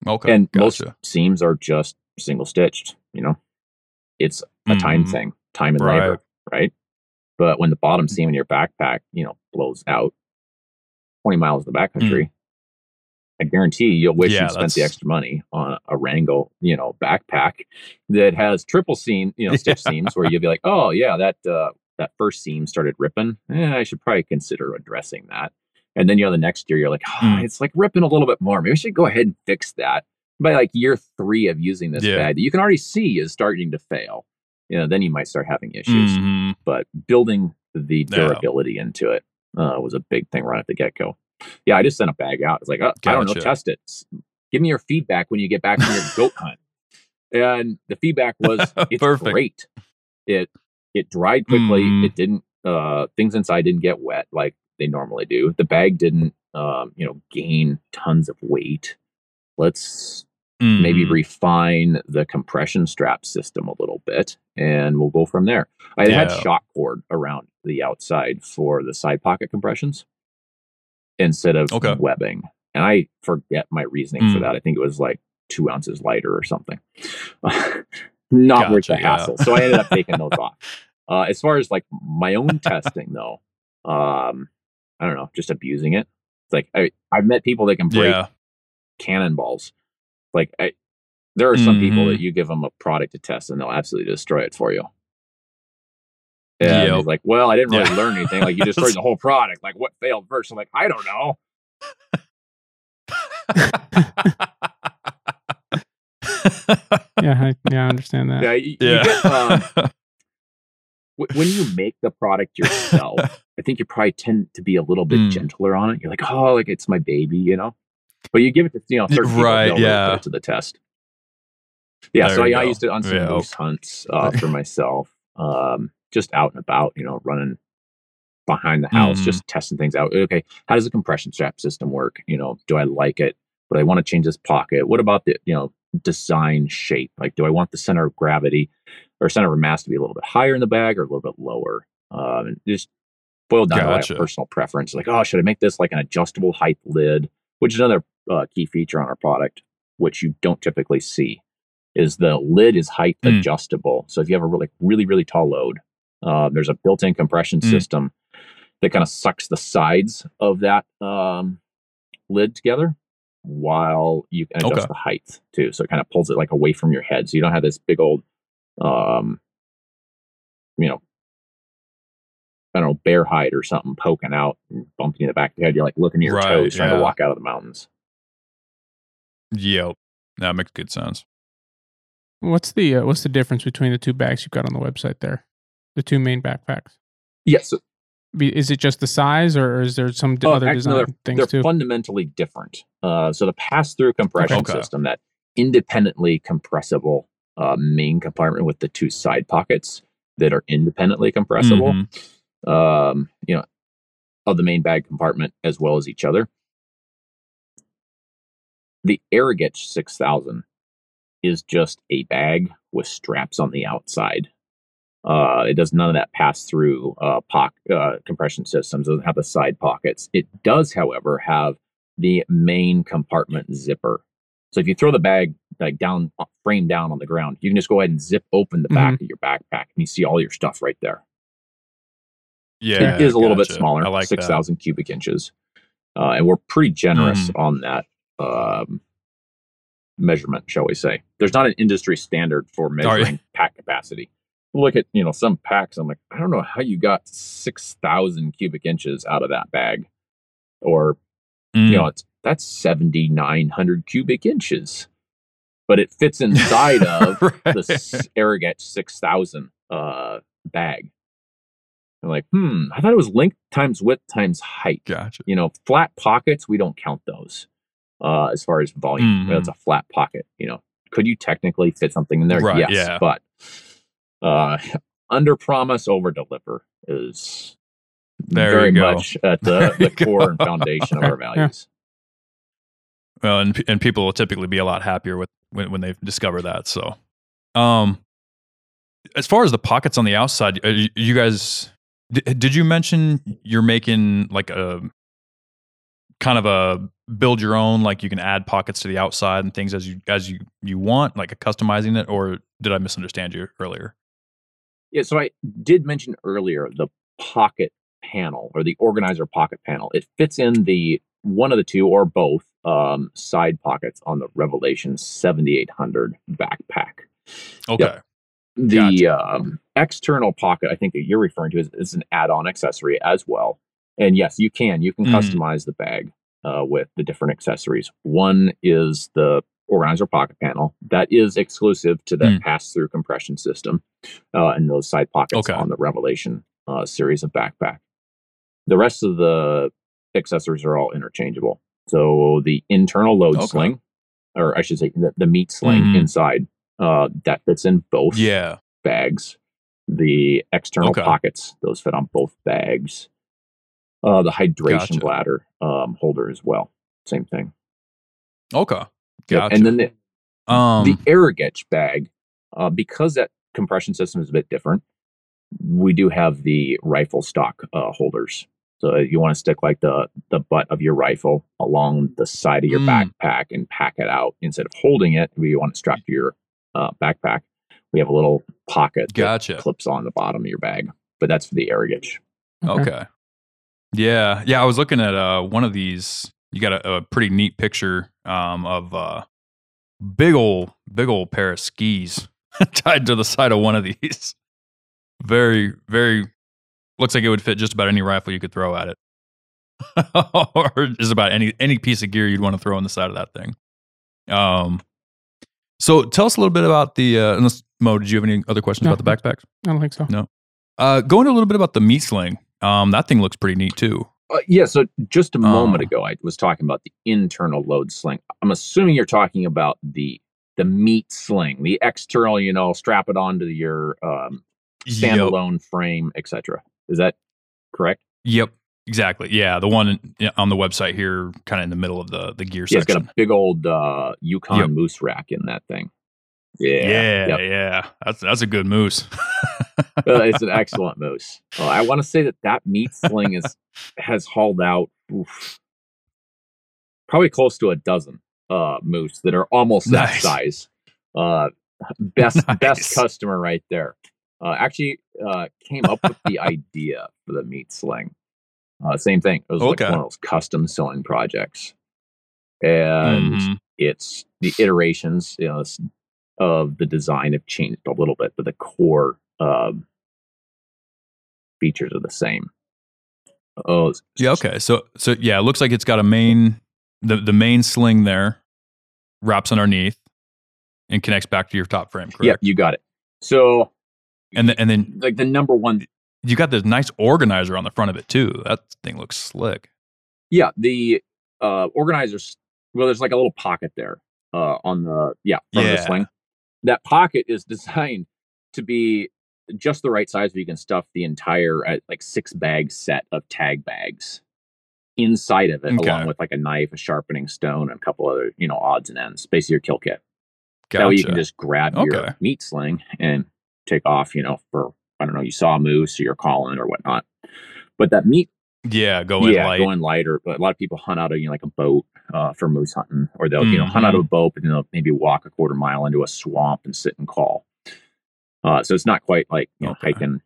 Okay. and gotcha. most seams are just single stitched you know it's a time Mhm. thing time and Right. labor right but when the bottom seam in your backpack you know blows out 20 miles in the backcountry i guarantee you'll wish Mm. Yeah, you spent the extra money on a Wrangell you know backpack that has triple seam you know stitch seams where you'll be like oh yeah that uh that first seam started ripping. Eh, i should probably consider addressing that. And then you know the next year you're like oh, Mm. it's like ripping a little bit more. Maybe i should go ahead and fix that. By like year three of using this Yeah. bag that you can already see is starting to fail you know then you might start having issues. Mhm. but building the durability into it uh, was a big thing right at the get-go. Yeah i just sent a bag out. It's like oh, i don't know test it. Give me your feedback when you get back from your goat hunt. And the feedback was it's Perfect. great. It it dried quickly. Mhm. it didn't uh things inside didn't get wet like they normally do. The bag didn't um you know gain tons of weight. Let's maybe Mhm. refine the compression strap system a little bit and we'll go from there i had shock cord around the outside for the side pocket compressions instead of Okay. webbing and i forget my reasoning for Mm. that i think it was like two ounces lighter or something not worth the Gotcha, yeah. hassle so i ended up taking those off uh, as far as like my own testing though um i don't know just abusing it it's like I, i've met people that can break Yeah. cannonballs. Like I, there are some people Mhm. that you give them a product to test and they'll absolutely destroy it for you. Yeah, Yep. like, well, I didn't really Yeah. learn anything. Like you destroyed the whole product. Like what failed first? I'm like, I don't know. Yeah, I, yeah, I understand that. Yeah, you, you get, um, w- when you make the product yourself, I think you probably tend to be a little bit Mm. gentler on it. You're like, oh, like it's my baby, you know. But you give it to you know certain people, Right, really yeah. put it to the test. Yeah, There so I, I used it on some Yeah. moose hunts uh, for myself, um, just out and about, you know, running behind the house, Mhm. just testing things out. Okay, how does the compression strap system work? You know, do I like it? Would I want to change this pocket? What about the you know design shape? Like, do I want the center of gravity or center of mass to be a little bit higher in the bag or a little bit lower? Um, and just boiled down to Gotcha. like personal preference. Like, oh, should I make this like an adjustable height lid? Which is another uh, key feature on our product, which you don't typically see, is the lid is height Mm. adjustable. So if you have a really really really tall load, uh, there's a built-in compression Mm. system that kind of sucks the sides of that um, lid together while you can adjust Okay. the height too. So it kind of pulls it like away from your head. So you don't have this big old, um, you know, I don't know, bear hide or something poking out and bumping in the back of the head. You're like looking at your Right, toes trying yeah. to walk out of the mountains. Yep. That makes good sense. What's the uh, what's the difference between the two bags you've got on the website there? The two main backpacks. Yes, Is it just the size, or is there some Oh, other actually, design they're, things they're too? fundamentally different. Uh, so the pass-through compression Okay. system, that independently compressible uh, main compartment with the two side pockets that are independently compressible, Mhm. um, you know, of the main bag compartment as well as each other. The Arrigetch 6000 is just a bag with straps on the outside. Uh, it does none of that pass through uh, poc- uh, compression systems. Doesn't have the side pockets. It does, however, have the main compartment zipper. So if you throw the bag like down, uh, frame down on the ground, you can just go ahead and zip open the back of your backpack, and you see all your stuff right there. Yeah, it is a little bit smaller, I like six that. thousand cubic inches, uh, and we're pretty generous Mm. on that um, measurement, shall we say? There's not an industry standard for you? measuring pack capacity. Look at you know some packs. I'm like, I don't know how you got six thousand cubic inches out of that bag, or Mm. you know, it's that's seventy nine hundred cubic inches, but it fits inside of the Right. s- Arrigetch 6000 uh, bag. I'm like, hmm, I thought it was length times width times height. Gotcha. You know, flat pockets, we don't count those uh, as far as volume. Mhm. That's a flat pocket. You know, could you technically fit something in there? Right, yes, yeah. but uh, under promise, over deliver is There very much at the, the core and foundation of our Yeah. values. Well, and and people will typically be a lot happier with when, when they discover that. So, um, as far as the pockets on the outside, uh, you, guys, did you mention you're making like a kind of a build your own, like you can add pockets to the outside and things as you as you you want, like a customizing it, or did I misunderstand you earlier? Yeah, so I did mention earlier the pocket panel or the organizer pocket panel. It fits in the one of the two or both um, side pockets on the Revelation 7800 backpack. Okay, The um, external pocket, I think that you're referring to, is, is an add-on accessory as well. And yes, you can. You can Mhm. customize the bag uh, with the different accessories. One is the organizer pocket panel that is exclusive to the Mm. pass-through compression system uh, and those side pockets Okay. on the Revelation uh, series of backpack. The rest of the accessories are all interchangeable. So the internal load Okay. sling, or I should say the, the meat sling Mhm. inside, uh, that fits in both yeah, bags. The external Okay. pockets, those fit on both bags. Uh, the hydration Gotcha. bladder um, holder as well. Same thing. okay, Yep. gotcha. And then the, um, the Arrigetch bag, uh, because that compression system is a bit different, we do have the rifle stock uh, holders. So you want to stick like the the butt of your rifle along the side of your Mm. backpack and pack it out instead of holding it. We want to strap to your uh, backpack. We have a little pocket that Gotcha. clips on the bottom of your bag, but that's for the Arrigetch. Okay. Yeah, yeah. I was looking at uh, one of these. You got a, a pretty neat picture um, of uh, big old, big old pair of skis tied to the side of one of these. Very, very. Looks like it would fit just about any rifle you could throw at it, or just about any any piece of gear you'd want to throw on the side of that thing. Um. So tell us a little bit about the. Uh, unless Mo, did you have any other questions No. about the backpacks? I don't think so. No. Uh, go into a little bit about the meat sling. Um, that thing looks pretty neat too. Uh, yeah, so just a moment Uh. ago, I was talking about the internal load sling. I'm assuming you're talking about the the meat sling, the external, you know, strap it onto your um, Yep. standalone frame, etc. Is that correct? Yep. Exactly. Yeah, the one on the website here, kind of in the middle of the the gear Yeah, it's got a big old uh, Yukon Yep. moose rack in that thing. Yeah, yeah, yep. yeah. That's that's a good moose. It's an excellent moose. Uh, I want to say that that meat sling is has hauled out oof, probably close to a dozen uh, moose that are almost that size. Uh, best Nice. best customer right there. Uh, actually, uh, came up with the idea for the meat sling. Uh, same thing. It was like one of those custom sewing projects, and Mhm. it's the iterations you know, of the design have changed a little bit, but the core um, features are the same. Oh, Yeah. Okay. So so yeah, it looks like it's got a main the the main sling there wraps underneath and connects back to your top frame. Correct. yeah, you got it. So, And then and then like the number one, you got this nice organizer on the front of it too. That thing looks slick. yeah, the uh, organizers. Well, there's like a little pocket there uh, on the yeah front of the sling. That pocket is designed to be just the right size, so you can stuff the entire uh, like six bag set of tag bags inside of it, Okay. along with like a knife, a sharpening stone, and a couple other you know odds and ends. Basically, your kill kit. Gotcha. That way you can just grab Okay. your meat sling and take off. You know, for I don't know, you saw a moose or you're calling or whatnot. But that meat yeah, go in yeah, light. going lighter. But a lot of people hunt out of you know, like a boat uh, for moose hunting, or they'll you know hunt Mm-hmm. out of a boat, but then they'll maybe walk a quarter mile into a swamp and sit and call. Uh, so it's not quite like you know Okay. hiking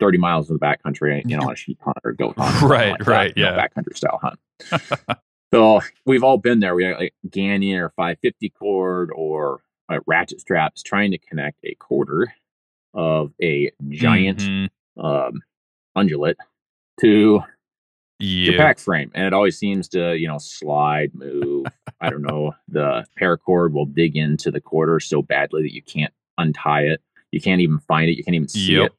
30 miles in the backcountry, you know, on a sheep hunt or goat hunt. Right, like that, right, you know, yeah. backcountry style hunt. so we've all been there. We got like Ganyan or 550 cord or uh, ratchet straps trying to connect a quarter of a giant Mhm. um, ungulate to your pack frame and it always seems to you know slide move i don't know the paracord will dig into the quarter so badly that you can't untie it you can't even find it you can't even see Yep. it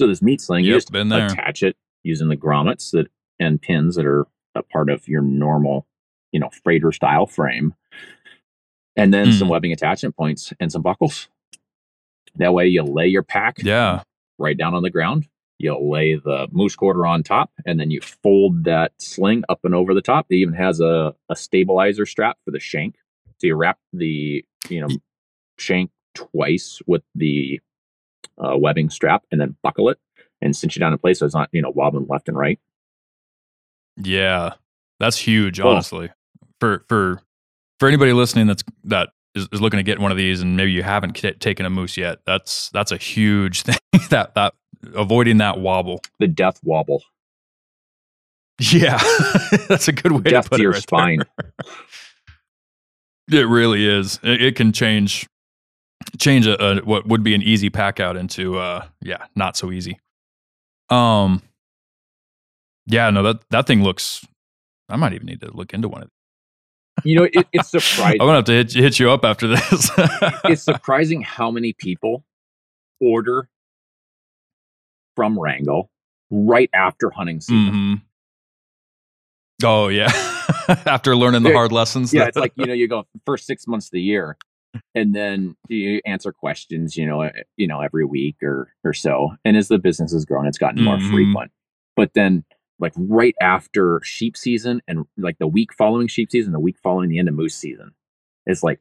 so this meat sling you just attach it using the grommets that and pins that are a part of your normal you know freighter style frame and then some Mhm. webbing attachment points and some buckles that way you lay your pack Yeah. right down on the ground. You'll lay the moose quarter on top, and then you fold that sling up and over the top. It even has a, a stabilizer strap for the shank. So you wrap the you know shank twice with the uh, webbing strap, and then buckle it and cinch it down in place so it's not you know wobbling left and right. Yeah. That's huge, honestly. For for for anybody listening that's that is, is looking to get one of these and maybe you haven't t- taken a moose yet, that's that's a huge thing. that that avoiding that wobble. The death wobble, Yeah. that's a good way death to put to it your right spine. It really is. It, it can change change a, a what would be an easy pack out into uh yeah, not so easy. Um yeah, no that that thing looks I might even need to look into one of You know, it, it's surprising I'm gonna have to hit, hit you up after this. it's surprising how many people order from Wrangell right after hunting season. Mhm. Oh yeah. after learning the hard lessons. yeah, it's like you know, you go first six months of the year, and then you answer questions, you know, you know, every week or or so. And as the business has grown, it's gotten more Mhm. frequent. But then, like right after sheep season, and like the week following sheep season, the week following the end of moose season, is like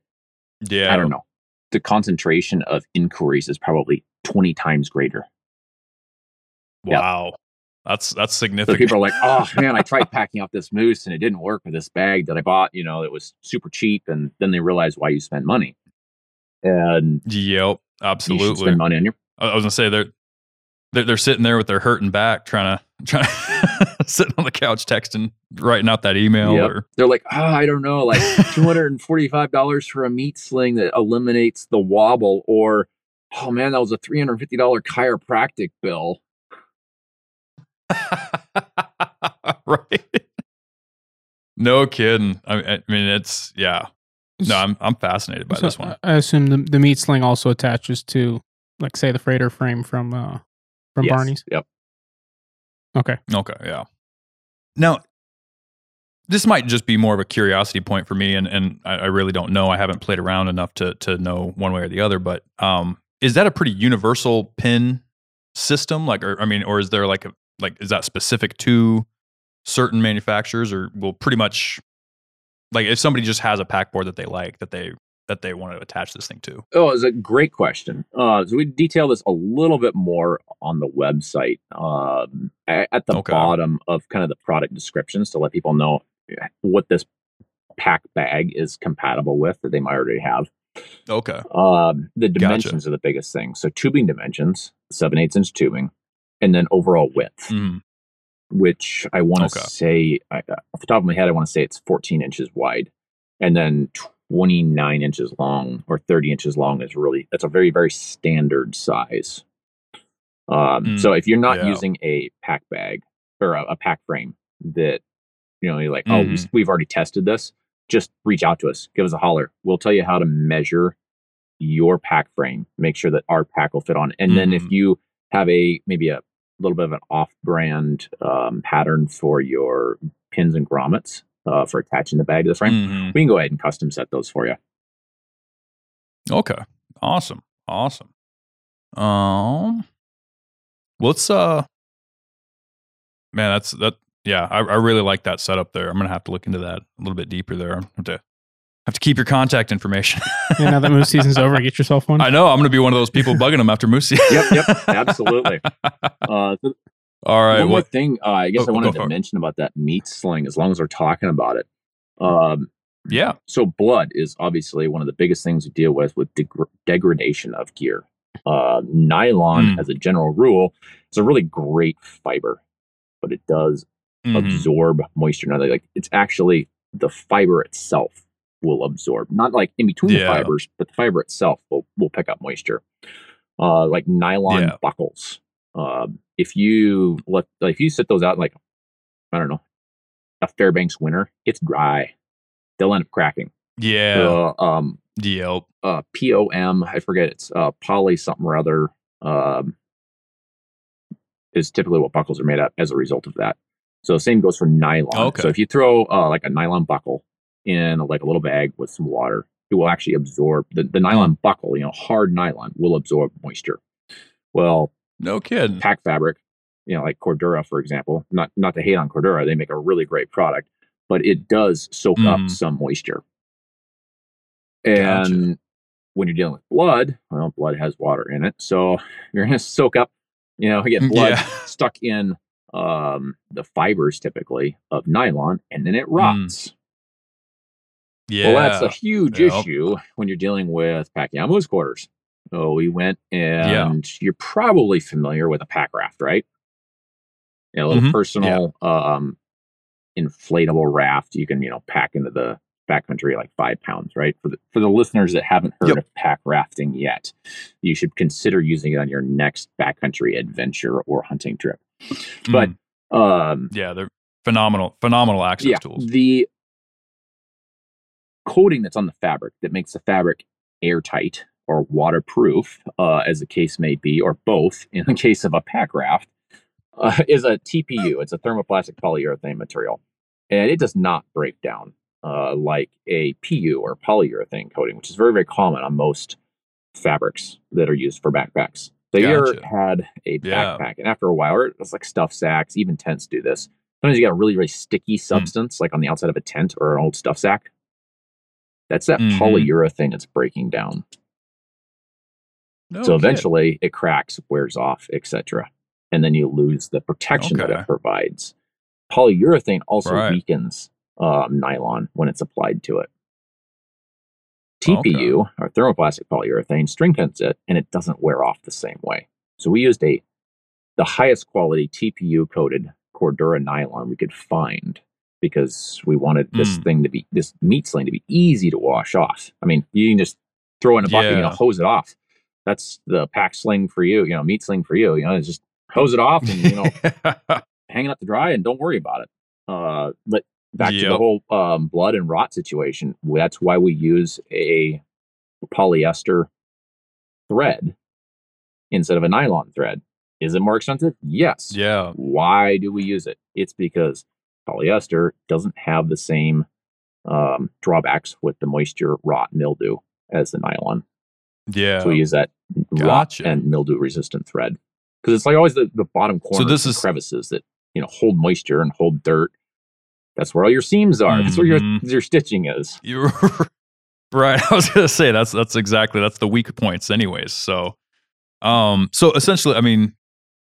yeah. I don't know. The concentration of inquiries is probably twenty times greater. Wow. That's that's So significant. people are like, "Oh man, I tried packing up this moose and it didn't work with this bag that I bought. You know, it was super cheap." And then they realize why you spend money, and Yep, absolutely. spend money on your. I was gonna say they're they're, they're sitting there with their hurting back, trying to trying to sitting on the couch texting, writing out that email. Yep. Or They're like, "Oh, I don't know, like two hundred and forty-five dollars for a meat sling that eliminates the wobble," or "Oh man, that was a three hundred fifty dollar chiropractic bill." right? No kidding. I, I mean, it's yeah. No, I'm I'm fascinated by So, this one. I I assume the, the meat sling also attaches to, like, say, the freighter frame from uh from Yes. Barney's. Yep. Okay. Okay, yeah. Now, this might just be more of a curiosity point for me, and and I, I really don't know. I haven't played around enough to to know one way or the other. But um, is that a pretty universal pin system? Like, or I mean, or is there like a like is that specific to certain manufacturers, or will pretty much like if somebody just has a pack board that they like that they that they want to attach this thing to? Oh, it's a great question. Uh, so we detail this a little bit more on the website um, at the Okay. bottom of kind of the product descriptions to let people know what this pack bag is compatible with that they might already have. Okay, Um, the Gotcha. dimensions are the biggest thing. So tubing dimensions, seven eighths inch tubing, and then overall width, Mhm. Which I want to Okay. say I, uh, off the top of my head, I want to say it's 14 inches wide, and then 29 inches long or 30 inches long is really that's a very very standard size. Um, Mm, so if you're not yeah. using a pack bag or a, a pack frame that you know you're like, oh, we, Mhm. we've already tested this, just reach out to us, give us a holler. We'll tell you how to measure your pack frame, make sure that our pack will fit on. And then if Mhm. you have a maybe a little bit of an off-brand um, pattern for your pins and grommets uh, for attaching the bag to the frame, Mhm. we can go ahead and custom set those for you. Okay. Awesome. Awesome. Um let's uh man, that's that yeah, I, I really like that setup there. I'm gonna have to look into that a little bit deeper there. I have to have to keep your contact information. Yeah, now that moose season's over, get yourself one. I know I'm gonna be one of those people bugging them after Moose. season. Yep, yep, absolutely. Uh, so All right. one more thing, uh, I guess Oh, I wanted to for mention about that meat sling. As long as we're talking about it, um, yeah. so blood is obviously one of the biggest things we deal with with deg- degradation of gear Uh, nylon, Mm. as a general rule, is a really great fiber, but it does Mhm. absorb moisture. Now, like it's actually the fiber itself will absorb, not like in between the fibers, but the fiber itself will will pick up moisture. Uh, like nylon Yeah. buckles. Um, if you let if you sit those out like I don't know a Fairbanks winter, it's dry. They'll end up cracking. Yeah. Uh, um, Yep. uh, POM, I forget it's uh, poly something or other, um, is typically what buckles are made of as a result of that. So same goes for nylon. Okay. So if you throw uh, like a nylon buckle in like a little bag with some water, it will actually absorb the, the nylon buckle, you know, hard nylon will absorb moisture. Well, No kidding. pack fabric, you know, like Cordura, for example, not not to hate on Cordura, they make a really great product, but it does soak up Mm. some moisture. Gotcha. And when you're dealing with blood, well, blood has water in it, so you're going to soak up, you know, get blood Yeah. stuck in um, the fibers typically of nylon, and then it rots. Yeah. Well, that's a huge Yep. issue when you're dealing with out quarters. So we went and you're probably familiar with a pack raft, right? You know, a little Mhm. personal um, inflatable raft you can, you know, pack into the backcountry like five pounds, right? For the for the listeners that haven't heard Yep. of pack rafting yet, you should consider using it on your next backcountry adventure or hunting trip. But Mm. um yeah, they're phenomenal, phenomenal access yeah, tools. the coating that's on the fabric that makes the fabric airtight or waterproof, uh, as the case may be, or both in the case of a pack raft, uh, is a TPU. It's a thermoplastic polyurethane material, and it does not break down uh, like a PU or polyurethane coating, which is very very common on most fabrics that are used for backpacks. Ever Gotcha. had a Yeah. backpack, and after a while, or it's like stuff sacks, even tents do this. Sometimes you got a really, really sticky Hmm. substance, like on the outside of a tent or an old stuff sack. That's that Mhm. polyurethane that's breaking down. No so kidding. eventually it cracks, wears off, etc. And then you lose the protection that it provides. Polyurethane also Right. weakens um, nylon when it's applied to it. TPU, or thermoplastic polyurethane, strengthens it and it doesn't wear off the same way. So we used a the highest quality TPU coated Cordura nylon we could find because we wanted this Mm. thing to be this meat sling to be easy to wash off. I mean, you can just throw in a bucket, you know, hose it off. That's the pack sling for you, you know, meat sling for you. You know, just hose it off and you know, hang it up to dry and don't worry about it. Uh, but back to the whole um, blood and rot situation. That's why we use a polyester thread instead of a nylon thread. Is it more expensive? Yes. yeah. Why do we use it? It's because polyester doesn't have the same um, drawbacks with the moisture, rot, mildew as the nylon. Yeah. So we use that rot and mildew resistant thread because it's like always the, the bottom so this is- crevices that you know hold moisture and hold dirt. That's where all your seams are. That's where your Mhm. your stitching is. You're right. I was gonna say that's that's exactly that's the weak points, anyways. So, um, so essentially, I mean,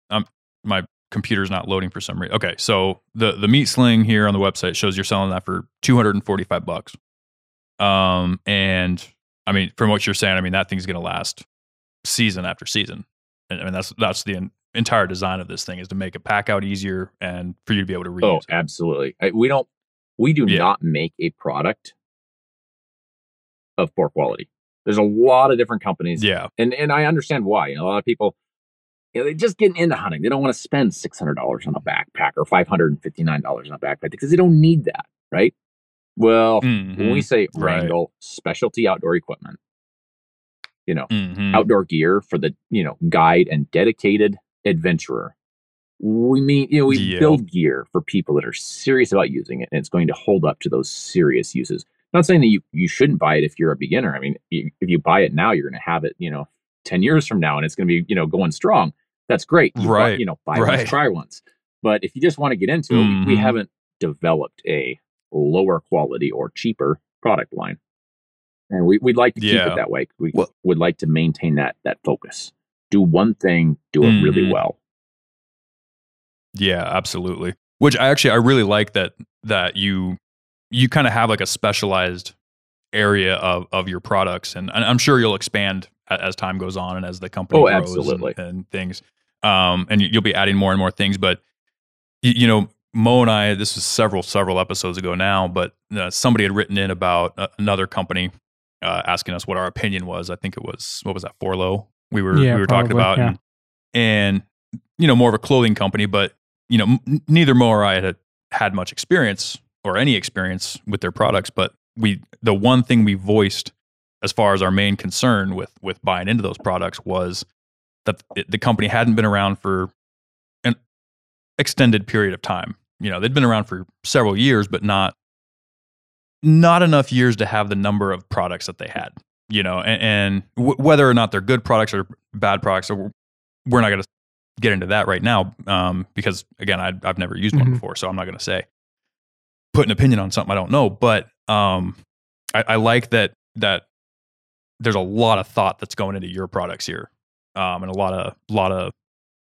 um, my computer's not loading for some reason. Okay, so the the meat sling here on the website shows you're selling that for two hundred and forty five bucks. Um, and I mean, from what you're saying, I mean that thing's gonna last season after season. And I mean that's that's the en- entire design of this thing is to make it pack out easier and for you to be able to read. Oh, it. absolutely. I, we don't. We do Yeah. not make a product of poor quality. There's a lot of different companies, Yeah, and and I understand why. You know, a lot of people, you know, they just getting into hunting. They don't want to spend six hundred dollars on a backpack or five hundred and fifty nine dollars on a backpack because they don't need that, right? Well, when we Mhm. say Right. Specialty outdoor equipment, you know, Mhm. outdoor gear for the you know guide and dedicated adventurer. We mean you know we Yeah. build gear for people that are serious about using it and it's going to hold up to those serious uses. Not saying that you you shouldn't buy it if you're a beginner. I mean, if you buy it now, you're going to have it you know ten years from now and it's going to be you know going strong. That's great, You buy- Right. you know, buy Right. once, try once. But if you just want to get into it, we, we Mhm. haven't developed a lower quality or cheaper product line. And we, we'd like to keep it that way. We Well- would like to maintain that that focus. Do one thing, do it really Mhm. well. Yeah, absolutely. Which I actually I really like that that you you kind of have like a specialized area of of your products, and, and I'm sure you'll expand as time goes on and as the company Oh, grows and- and, things. Um, and you- you'll be adding more and more things, but you, you know, Mo and I, this was several several episodes ago now, but uh, somebody had written in about uh, another company uh, asking us what our opinion was. I think it was what was that Forloh we were Yeah, we were talking about, yeah. and, and you know more of a clothing company, but you know m- neither Mo or I had had much experience or any experience with their products, but we the one thing we voiced as far as our main concern with with buying into those products was that the company hadn't been around for an extended period of time. You know, they'd been around for several years, but not not enough years to have the number of products that they had. You know, and, and w- whether or not they're good products or bad products, or we're not going to get into that right now um, because again, I, I've never used one Mhm. before, so I'm not going to say put an opinion on something I don't know. But um, I, I like that that there's a lot of thought that's going into your products here, um, and a lot of lot of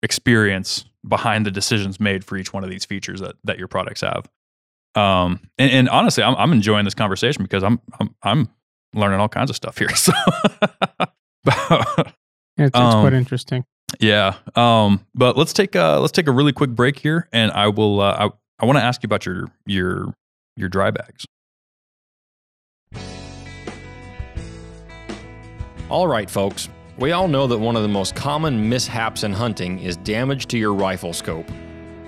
experience behind the decisions made for each one of these features that that your products have. Um, and, and honestly, I'm I'm enjoying this conversation because I'm I'm I'm learning all kinds of stuff here. So. Yeah, it's, it's Um, quite interesting. Yeah. Um, but let's take a let's take a really quick break here, and I will. Uh, I I want to ask you about your your your dry bags. All right, folks. We all know that one of the most common mishaps in hunting is damage to your rifle scope.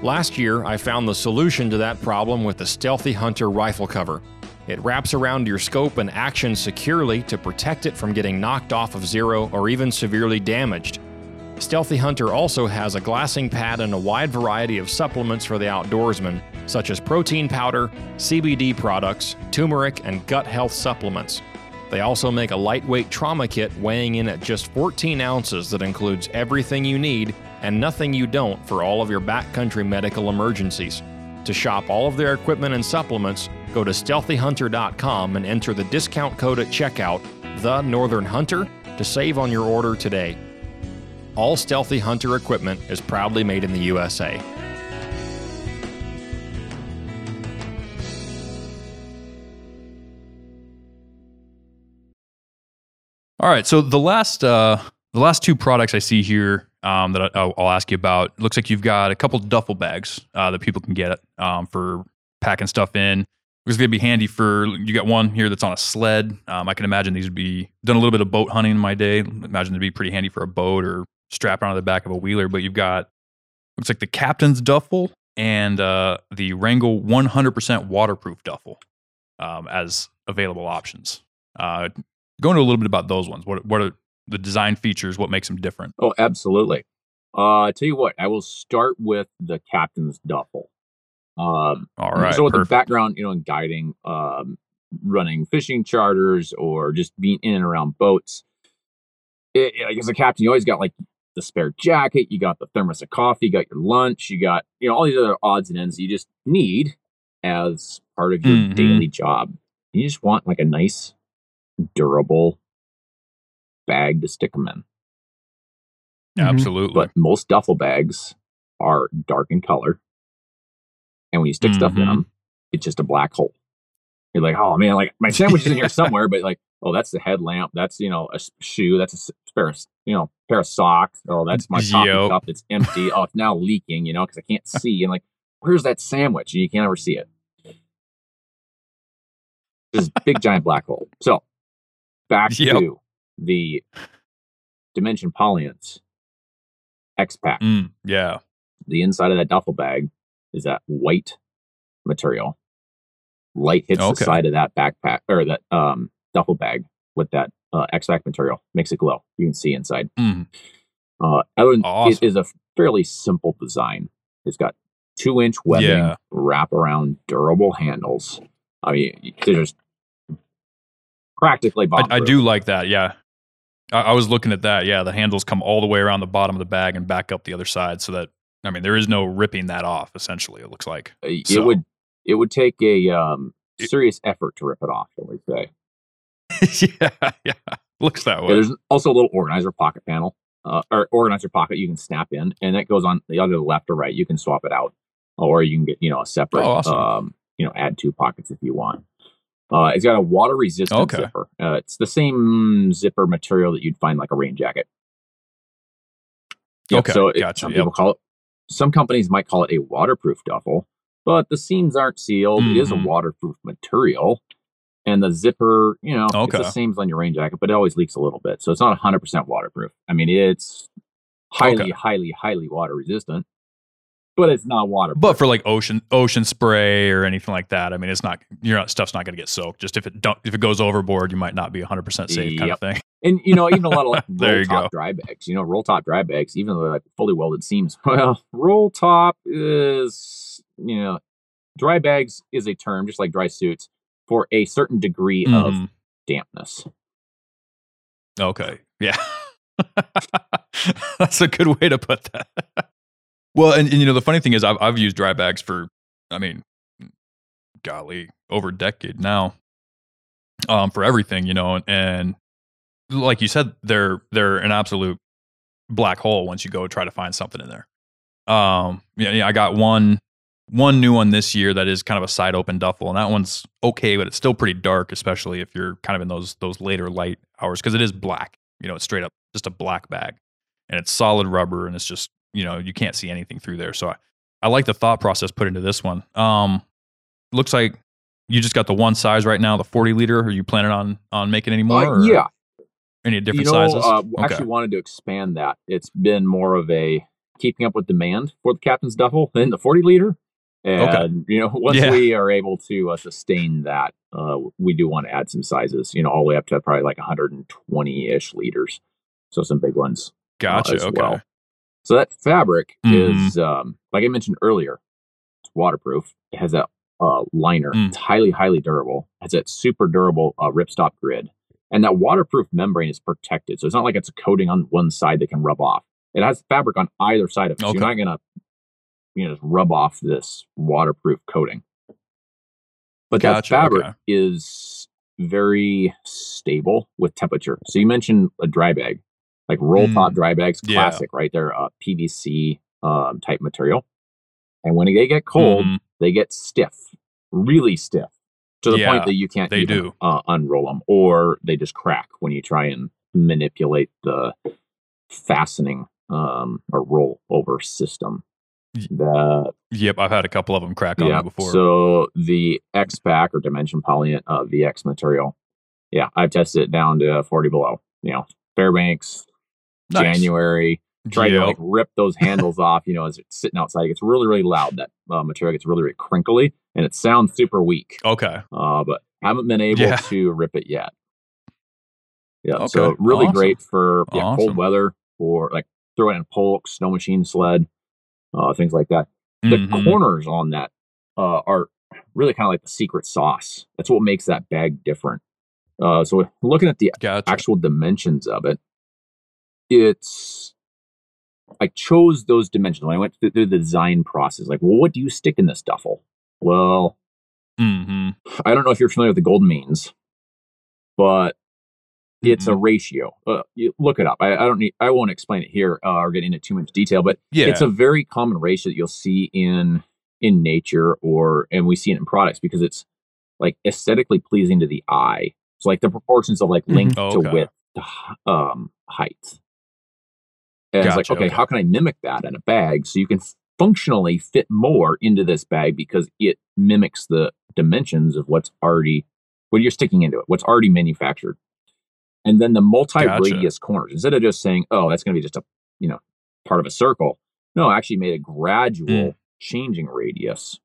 Last year, I found the solution to that problem with the Sthealthy Hunter rifle cover. It wraps around your scope and action securely to protect it from getting knocked off of zero or even severely damaged. Sthealthy Hunter also has a glassing pad and a wide variety of supplements for the outdoorsman, such as protein powder, CBD products, turmeric, and gut health supplements. They also make a lightweight trauma kit weighing in at just 14 ounces that includes everything you need and nothing you don't for all of your backcountry medical emergencies. To shop all of their equipment and supplements, go to sthealthyhunter.com and enter the discount code at checkout, The Northern Hunter, to save on your order today. All Sthealthy Hunter equipment is proudly made in the USA. All right. So the last uh, the last two products I see here um, that I, I'll, I'll ask you about looks like you've got a couple duffel bags uh, that people can get um, for packing stuff in. It's gonna be handy for you. Got one here that's on a sled. Um, I can imagine these would be done a little bit of boat hunting in my day. Imagine they'd be pretty handy for a boat or strapped onto the back of a wheeler. But you've got looks like the captain's duffel and uh, the Wrangell 100% waterproof duffel um, as available options. Uh, go into a little bit about those ones. What what are the design features? What makes them different? Oh, absolutely. Uh, I tell you what, I will start with the captain's duffel. Um, All right, so with perfect. the background, you know, in guiding, um, running fishing charters or just being in and around boats, it, it- like as a captain, you always got like the spare jacket, you got the thermos of coffee, you got your lunch, you got you know all these other odds and ends you just need as part of your Mhm. daily job. You just want like a nice, durable bag to stick them in. Mhm. Absolutely. But most duffel bags are dark in color. And when you stick stuff in them, it's just a black hole. You're like, oh man, like my sandwich is in here somewhere, but like, oh, that's the headlamp. That's, you know, a shoe. That's a pair of, you know, pair of socks. Oh, that's my coffee Yep. cup. It's empty. oh, it's now leaking, you know, because I can't see. And like, where's that sandwich? And you can't ever see it. This big giant black hole. So back Yep. to the Dimension Polyance X Pack Mm, yeah. the inside of that duffel bag is that white material. Light hits Okay. the side of that backpack or that um, duffel bag with that uh, X-Pac material, makes it glow. You can see inside. Mm, Uh, other than, Awesome. It is a fairly simple design. It's got two-inch webbing, Yeah. wrap around durable handles. I mean, they're just practically bomb I, I do like that. Yeah. I, I was looking at that. Yeah. The handles come all the way around the bottom of the bag and back up the other side so that, I mean, there is no ripping that off, essentially, it looks like. It So- would it would take a um, It- serious effort to rip it off. Shall we say? yeah. Yeah. Looks that Yeah, way. there's also a little organizer pocket panel, uh, or organizer pocket you can snap in, and that goes on the other left or right. You can swap it out, or you can get you know a separate, Oh, awesome. um, you know, add two pockets if you want. Uh, it's got a water resistant Okay. zipper. Uh, it's the same zipper material that you'd find like a rain jacket. Yep, Okay, so it- gotcha, some yep. people call it. Some companies might call it a waterproof duffel, but the seams aren't sealed. It is a Mhm. waterproof material, and the zipper, you know, Okay. it's the same as on your rain jacket, but it always leaks a little bit. So it's not 100% waterproof. I mean, it's highly, Okay. highly, highly water resistant, but it's not waterproof. But for like ocean ocean spray or anything like that, I mean, it's not your stuff's not going to get soaked. Just if it don't, if it goes overboard, you might not be 100 percent safe, kind of thing. And you know, even a lot of like roll top go. dry bags, you know, roll top dry bags, even though they're like fully welded seams. Well, roll top is, you know, dry bags is a term, just like dry suits, for a certain degree of Mhm. dampness. Okay. Yeah. That's a good way to put that. Well, and, and you know, the funny thing is I've I've used dry bags for I mean, golly, over a decade now. Um, for everything, you know, and, and like you said, they're they're an absolute black hole once you go try to find something in there. Um, yeah, yeah, I got one one new one this year that is kind of a side open duffel, and that one's okay, but it's still pretty dark, especially if you're kind of in those those later light hours because it is black. You know, it's straight up just a black bag, and it's solid rubber, and it's just you know you can't see anything through there. So I, I like the thought process put into this one. Um, looks like you just got the one size right now, the 40 liter. Are you planning on on making any more? Uh, yeah, any different you know, sizes? uh, Okay. actually wanted to expand that. It's been more of a keeping up with demand for the captain's duffel than the 40 liter. And you know, once Yeah. we are able to uh, sustain that, uh, we do want to add some sizes. You know, all the way up to probably like 120 ish liters. So some big ones. Gotcha. as okay. well. So that fabric Mhm. is, um, like I mentioned earlier, it's waterproof. It has that uh, liner. Mm. It's highly, highly durable. It has that super durable uh, ripstop grid, and that waterproof membrane is protected. So it's not like it's a coating on one side that can rub off. It has fabric on either side of it. So you're not gonna, you know, just rub off this waterproof coating. But Gotcha, that fabric okay. is very stable with temperature. So you mentioned a dry bag, like roll top dry bags, Mm. Yeah. classic, right? They're uh, PVC um, type material, and when they get cold, Mhm. they get stiff, really stiff, to the Yeah, point that you can't they even, do. Uh, unroll them, or they just crack when you try and manipulate the fastening um, or roll over system. The Yep, I've had a couple of them crack on me before. So the X-Pac or Dimension Polyant uh, VX material, yeah, I've tested it down to 40 below. You know, Fairbanks, Nice. January, try to like rip those handles off. You know, as it's sitting outside, it gets really, really loud. That uh, material gets really, really crinkly, and it sounds super weak. Okay. Uh, but haven't been able Yeah. to rip it yet. Yeah, Okay, so really awesome. great for yeah, Awesome. cold weather or like throw it in a pulk, snow machine, sled, uh, things like that the Mhm. corners on that uh, are really kind of like the secret sauce. That's what makes that bag different. Uh, so looking at the Gotcha. actual dimensions of it, it's I chose those dimensions when I went through the design process. Like, well, what do you stick in this duffel? Well, hmm I don't know if you're familiar with the golden means, but it's a Mm-hmm. ratio. Uh, you look it up. I, I don't need. I won't explain it here uh, or get into too much detail, but Yeah. it's a very common ratio that you'll see in in nature or and we see it in products because it's like aesthetically pleasing to the eye. It's like the proportions of like length Oh, to okay. width to um height. And it's like, okay, okay. how can I mimic that in a bag so you can functionally fit more into this bag because it mimics the dimensions of what's already what you're sticking into it, what's already manufactured. And then the multi-radius corners, instead of just saying, oh, that's gonna be just a you know part of a circle. No, I actually made a gradual Mm. changing radius.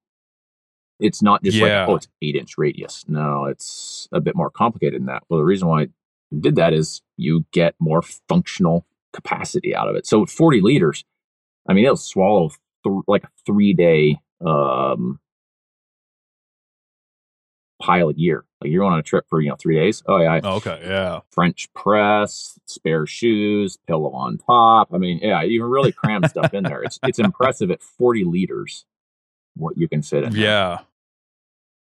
It's not just Yeah. like, oh, it's eight inch radius. No, it's a bit more complicated than that. Well, the reason why I did that is you get more functional capacity out of it. So 40 liters, I mean, it'll swallow th- like a three day um, pile a year. Like you're going on a trip for, you know, three days. Oh, yeah. I- okay. Yeah. French press, spare shoes, pillow on top. I mean, yeah, you can really cram stuff in there. It's it's impressive at 40 liters what you can fit in. there. Yeah.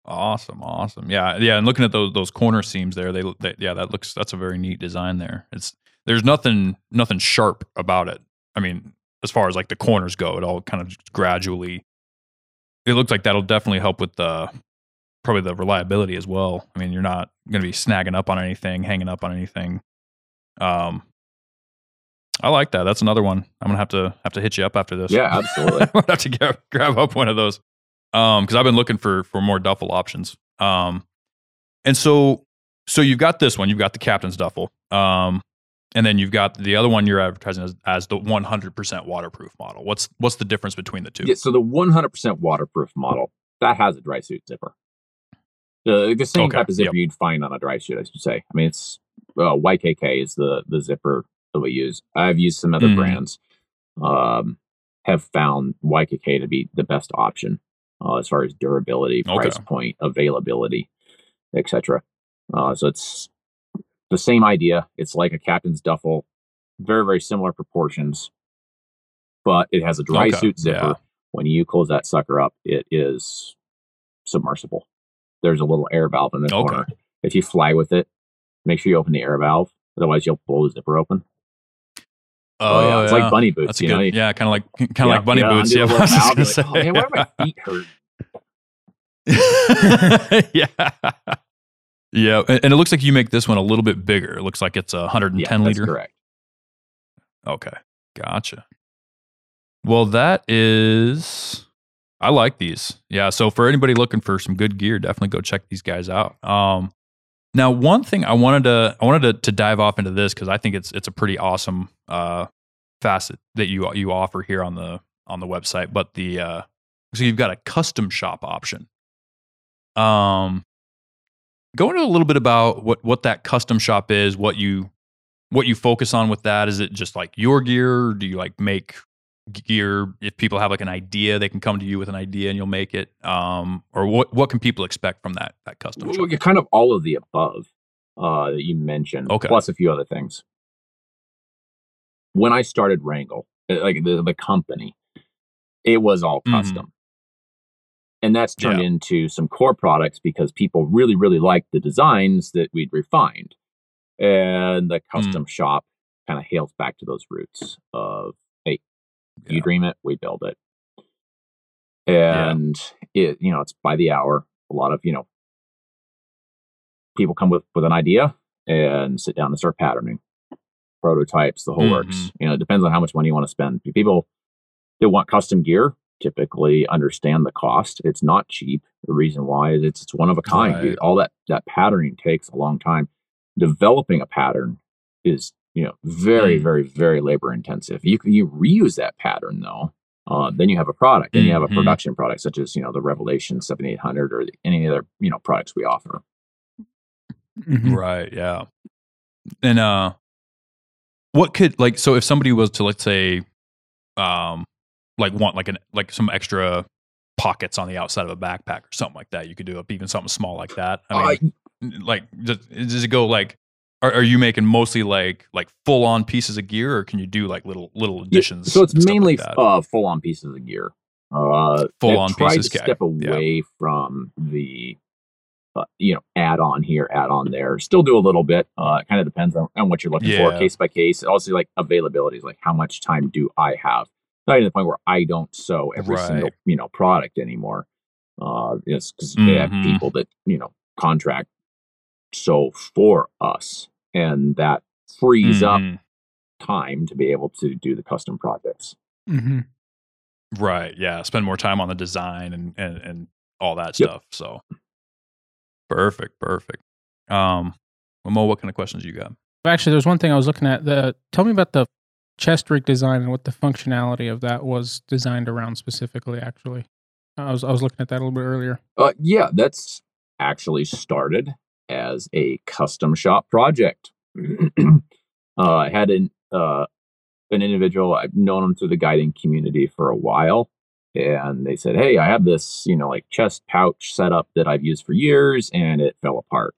Awesome, awesome. Yeah, yeah. And looking at those those corner seams there, they, they yeah, that looks that's a very neat design there. It's there's nothing nothing sharp about it. I mean, as far as like the corners go, it all kind of gradually. It looks like that'll definitely help with the probably the reliability as well. I mean, you're not going to be snagging up on anything, hanging up on anything. Um, I like that. That's another one. I'm gonna have to have to hit you up after this. Yeah, absolutely. I'm gonna have to get, grab up one of those. Um, because I've been looking for for more duffel options. Um, and so so you've got this one. You've got the captain's duffel. Um, and then you've got the other one you're advertising as, as the 100% waterproof model. What's what's the difference between the two? Yeah, so the 100% waterproof model that has a dry suit zipper. The, the same Okay, type of zipper yep. you'd find on a dry suit, I should say. I mean, it's uh, YKK is the the zipper that we use. I've used some other Mhm. brands. Um, have found YKK to be the best option uh, as far as durability, Okay. price point, availability, etc. Uh, so it's the same idea. It's like a captain's duffel, very very similar proportions, but it has a dry Okay, suit zipper. yeah. When you close that sucker up, it is submersible. There's a little air valve in the Okay. corner. If you fly with it, make sure you open the air valve. Otherwise, you'll blow the zipper open. Oh, oh yeah, it's like bunny boots. That's you good, know, yeah, kind of like kind of yeah, like bunny yeah, boots. Yeah, I was valve, you're like, oh, man, why do my feet hurt? yeah. Yeah. And, it looks like you make this one a little bit bigger. It looks like it's a 110 Yeah, liter. correct. Okay. Gotcha. Well, that is I like these. Yeah. So for anybody looking for some good gear, definitely go check these guys out. Um now one thing I wanted to I wanted to, to dive off into this because I think it's it's a pretty awesome uh facet that you you offer here on the on the website. But the uh so you've got a custom shop option. Um go into a little bit about what what that custom shop is, what you what you focus on with that. Is it just like your gear? Do you like make gear if people have like an idea they can come to you with an idea and you'll make it um or what what can people expect from that that custom Well, shop? kind of all of the above uh, that you mentioned, Okay. plus a few other things. When I started Wrangell, uh, like the, the company, it was all Mhm. custom. And that's turned Yeah. into some core products because people really, really liked the designs that we'd refined. And the Mm. custom shop kind of hails back to those roots of, hey, you dream it, we build it. Yeah. And it, you know, it's by the hour. A lot of, you know, people come with with an idea and sit down and start patterning prototypes the whole works Mhm. you know it depends on how much money you want to spend people that want custom gear typically understand the cost it's not cheap the reason why is it's, it's one of a kind Right. all that that patterning takes a long time developing a pattern is you know very Mm. very very labor intensive you can you reuse that pattern though uh, then you have a product then you have a Mhm. production product such as you know the revelation 7800 or the, any other you know products we offer Mhm. Right. Yeah. And uh, what could like so if somebody was to let's say, um, like want like an like some extra pockets on the outside of a backpack or something like that, you could do up even something small like that. I mean, Uh, like does, does it go like? Are, are you making mostly like like full on pieces of gear, or can you do like little little Yeah, additions? so it's mainly like uh, full on pieces of gear. Uh, full on pieces, to step Yeah. away from the, uh, you know, add on here, add on there. Still do a little bit. Uh, it kind of depends on, on what you're looking for, case by case. Also, like availability is like how much time do I have? Not to the point where I don't sew every single you know product anymore. Uh, it's because they have Mhm. people that you know contract sew for us, and that frees up Mhm. time to be able to do the custom projects. Mhm. Right. Yeah. Spend more time on the design and and, and all that Yep. stuff. So perfect. Perfect. Um, well, Mo, what kind of questions you got? Actually, there's one thing I was looking at. The tell me about the chest rig design and what the functionality of that was designed around specifically. Actually, I was I was looking at that a little bit earlier. Uh, yeah, that's actually started as a custom shop project. uh, I had an uh, an individual I've known him through the guiding community for a while, and they said, "Hey, I have this, you know, like chest pouch setup that I've used for years, and it fell apart.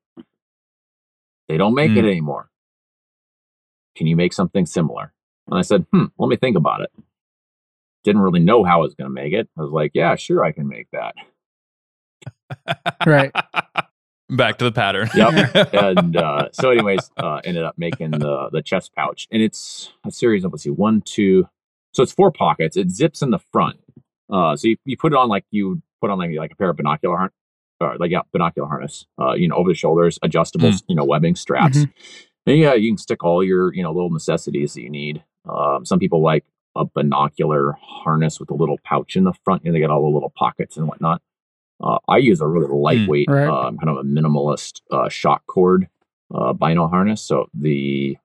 They don't make it Hmm. anymore. Can you make something similar?" And I said, "Hmm, let me think about it." Didn't really know how I was going to make it. I was like, "Yeah, sure, I can make that." Right. Back to the pattern. Yep. and uh, so anyways uh, ended up making the the chest pouch and it's a series of let's see one two so it's four pockets it zips in the front uh, so you, you put it on like you put on like, like a pair of binocular har- or like yeah, binocular harness. Uh, you know, over the shoulders, adjustable, you know, webbing straps. Mhm. And yeah, you can stick all your you know little necessities that you need. Um, some people like a binocular harness with a little pouch in the front, and they got all the little pockets and whatnot. Uh, I use a really lightweight, Right. um, kind of a minimalist uh, shock cord uh, bino harness. So the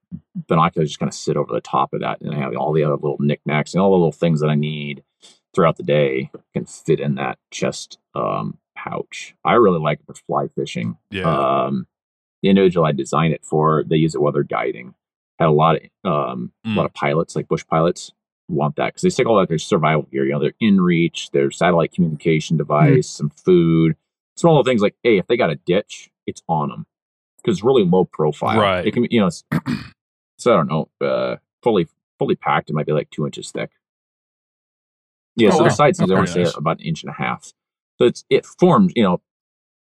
binoculars just kind of sit over the top of that, and I have all the other little knickknacks and all the little things that I need throughout the day can fit in that chest um, pouch. I really like it for fly fishing. Yeah. Um, the individual I designed it for, they use it while they're guiding. Had a lot of um, a lot of pilots, like bush pilots, want that because they stick all that their survival gear. You know, their inReach, their satellite communication device, some food, small little things like, hey, if they got a ditch, it's on them because it's really low profile. Right. It can be, you know, it's, so I don't know, uh, fully fully packed, it might be like two inches thick. Yeah, Oh, so wow. their sides, That's I want to say, about an inch and a half. So it's it forms, you know,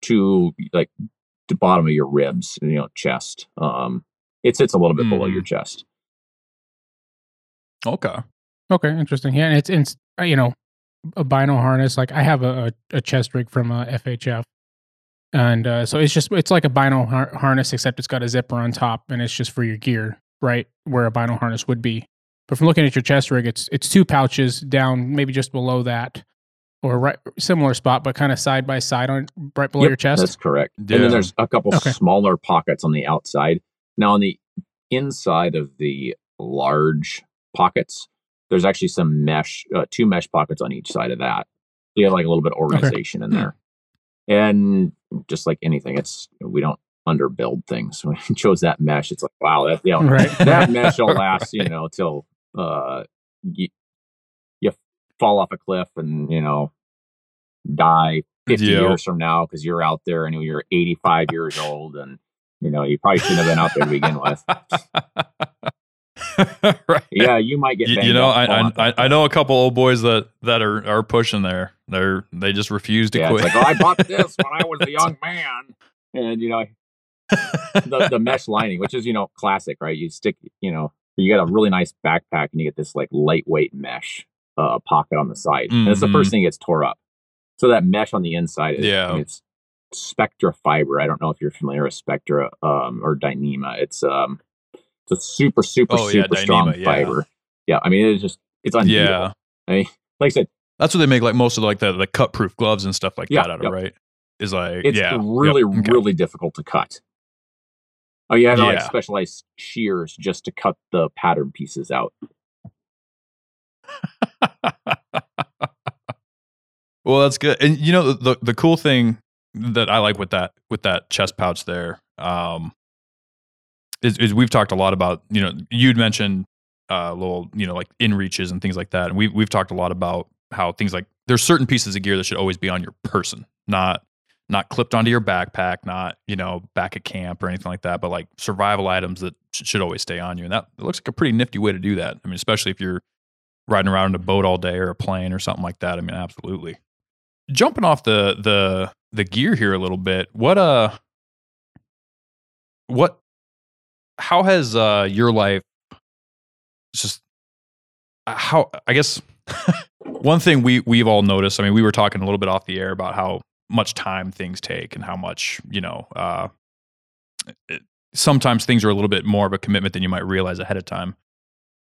to like the bottom of your ribs, you know, chest. Um, it sits a little bit below Mhm. your chest. okay. Okay, interesting. Yeah, and it's, it's uh, you know a bino harness. Like I have a, a, a chest rig from uh, FHF, and uh, so it's just it's like a bino har- harness except it's got a zipper on top and it's just for your gear, right? Where a bino harness would be. But from looking at your chest rig, it's it's two pouches down, maybe just below that, or right similar spot, but kind of side by side on right below Yep, your chest. That's correct. Yeah. And then there's a couple Okay. smaller pockets on the outside. Now on the inside of the large pockets, there's actually some mesh, uh, two mesh pockets on each side of that. So you have like a little bit of organization in Hmm. there. And just like anything, it's we don't underbuild things. When we chose that mesh, it's like wow, that you know, Right. that mesh will Right. last, you know, till uh you, you fall off a cliff and you know die 50 Yeah. years from now because you're out there and you're 85 years old and you know you probably shouldn't have been out there to begin with. right. Yeah, you might get You, you know, I, I I I know a couple old boys that that are are pushing there. They're they just refuse to yeah, quit. like, oh, I bought this when I was a young man, and you know, the, the mesh lining, which is you know classic, right? You stick, you know, you get a really nice backpack, and you get this like lightweight mesh uh, pocket on the side, and it's the first thing that gets tore up. So that mesh on the inside is, Yeah. it's Spectra fiber. I don't know if you're familiar with Spectra um, or Dyneema. It's um, it's a super, super, Oh, yeah, super strong yeah. fiber. Yeah, I mean, it's just it's unbeatable. yeah, I mean, like I said, that's what they make like most of like the the cut proof gloves and stuff like Yeah, that out of, yep. right? Is like it's yeah, really, yep, okay. really difficult to cut. Oh, you have to like specialized shears just to cut the pattern pieces out. well, that's good. And you know the the cool thing that I like with that with that chest pouch there um is, is we've talked a lot about, you know, you'd mentioned uh little, you know, like inReaches and things like that. And we've we've talked a lot about how things like there's certain pieces of gear that should always be on your person, not not clipped onto your backpack, not, you know, back at camp or anything like that, but like survival items that sh- should always stay on you. And that looks like a pretty nifty way to do that. I mean, especially if you're riding around in a boat all day or a plane or something like that. I mean, absolutely. Jumping off the the the gear here a little bit. What uh what how has uh your life just uh, how I guess one thing we we've all noticed, I mean, we were talking a little bit off the air about how much time things take and how much, you know, uh it, sometimes things are a little bit more of a commitment than you might realize ahead of time.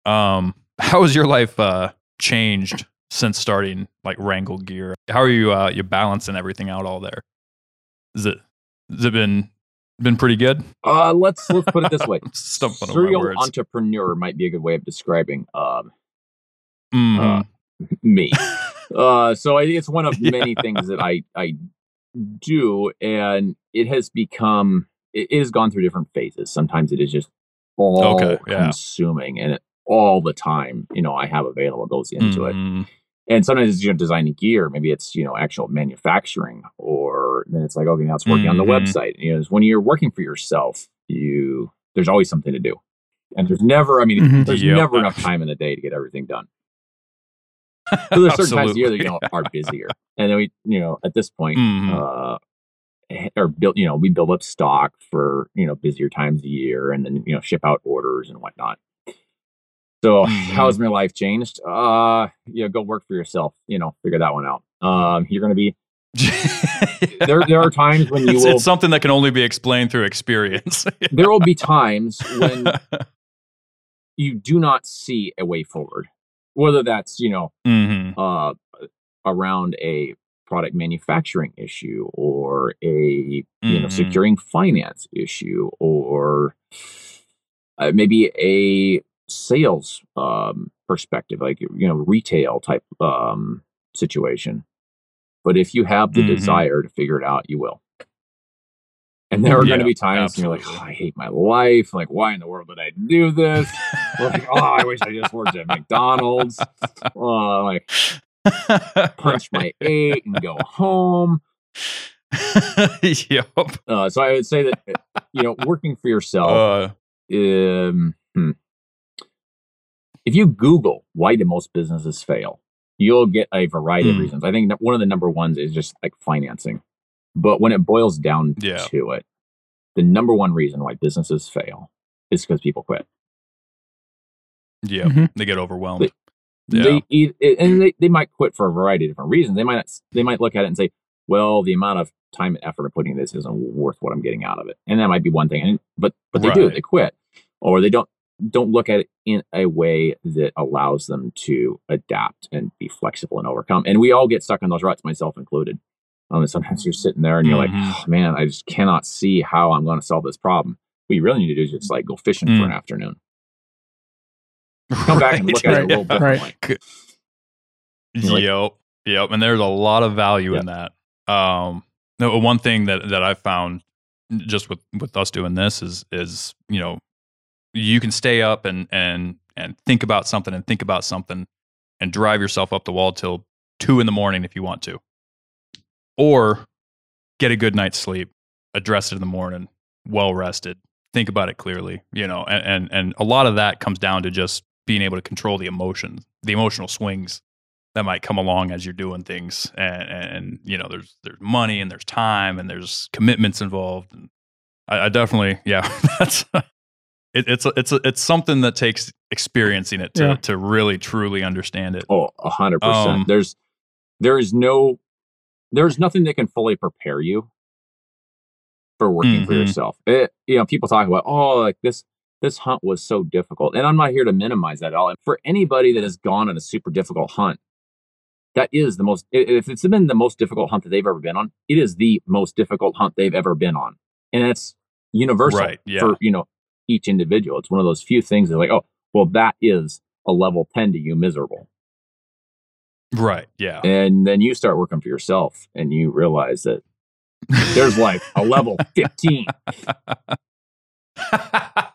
Um how has your life uh changed since starting like Wrangell gear? How are you uh you balancing everything out all there? Is it has it been been pretty good? Uh, let's let's put it this way: serial entrepreneur might be a good way of describing um, Mhm. uh, me. uh, so I, think it's one of Yeah. many things that I I do, and it has become it, it has gone through different phases. Sometimes it is just all Okay, yeah. consuming, and it, all the time you know I have available goes into it. Mhm. And sometimes it's you know designing gear, maybe it's you know actual manufacturing, or then it's like okay now it's working on the Mhm. website. You know, when you're working for yourself, you there's always something to do, and there's never I mean Mhm. there's Yep. never enough time in the day to get everything done. So there's certain times of year that you know are busier, and then we, you know, at this point, Mhm. uh, or build, you know, we build up stock for you know busier times of year, and then you know ship out orders and whatnot. So Mhm. how's my life changed? Uh, yeah, go work for yourself. You know, figure that one out. Um, you're going to be there there are times when you it's, will it's something that can only be explained through experience. there will be times when you do not see a way forward whether that's you know hmm uh around a product manufacturing issue or a you know Mhm. securing finance issue or uh, maybe a sales um perspective like you know retail type um situation. But if you have the Mhm. desire to figure it out you will. And there are going to be times when you're like oh, i hate my life. Like why in the world did i do this? Like oh i wish i just worked at mcdonald's. Oh, like punch my eight and go home. Yep. uh, so i would say that you know working for yourself Uh, um, hmm. If you Google why do most businesses fail, you'll get a variety of Hmm. reasons. I think one of the number ones is just like financing. But when it boils down Yeah. to it, the number one reason why businesses fail is because people quit. yeah. Mhm. They get overwhelmed. They- yeah. They, and they, they might quit for a variety of different reasons. They might not, they might look at it and say, "Well, the amount of time and effort of putting in this isn't worth what I'm getting out of it," and that might be one thing. And but but they do they quit, or they don't don't look at it in a way that allows them to adapt and be flexible and overcome. And we all get stuck in those ruts, myself included. Um, and sometimes you're sitting there and you're Mhm. like, oh, "Man, I just cannot see how I'm going to solve this problem." What you really need to do is just like go fishing for an Mm. afternoon. Come back and look at it a little yeah, right. differently. You're like- yep. Yep. And there's a lot of value Yep. in that. Um, no, one thing that, that I found just with, with us doing this is, is, you know, you can stay up and, and, and think about something and think about something and drive yourself up the wall till two in the morning if you want to, or get a good night's sleep, address it in the morning, well rested, think about it clearly, you know, and, and, and a lot of that comes down to just being able to control the emotions, the emotional swings that might come along as you're doing things. And, and you know there's there's money and there's time and there's commitments involved. And i, I definitely yeah that's it, it's a, it's a, it's something that takes experiencing it to, Yeah. to really truly understand it Oh, a hundred Um, percent. There's there is no there's nothing that can fully prepare you for working for Mhm. yourself. It, you know, people talk about oh, like this this hunt was so difficult, and I'm not here to minimize that at all. And for anybody that has gone on a super difficult hunt, that is the most. If it's been the most difficult hunt that they've ever been on, it is the most difficult hunt they've ever been on, and it's universal Right, yeah. for you know each individual. It's one of those few things that like oh, well, that is a level ten to you miserable. right yeah And then you start working for yourself and you realize that there's like a level 15.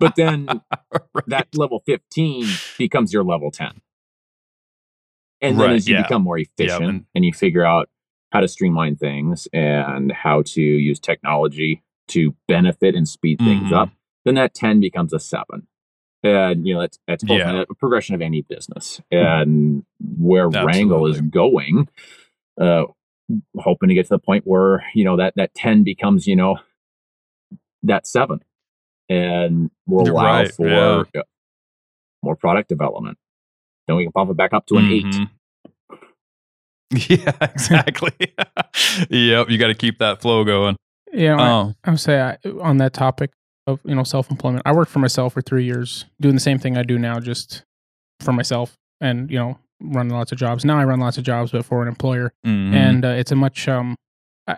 But then Right. that level 15 becomes your level 10. And then Right, as you yeah. become more efficient and- and you figure out how to streamline things and how to use technology to benefit and speed things Mhm. up, then that 10 becomes a 7. And you know that's that's Yeah. a progression of any business and where Wrangell is going. Uh, hoping to get to the point where you know that that 10 becomes you know that 7 and will You're allow right, for yeah. uh, more product development then we can pump it back up to an 8 Mhm. yeah exactly yep you got to keep that flow going Yeah, I, oh I would say I, on that topic of you know self employment. I worked for myself for three years, doing the same thing I do now, just for myself, and you know running lots of jobs. Now I run lots of jobs, but for an employer, mhm. and uh, it's a much um,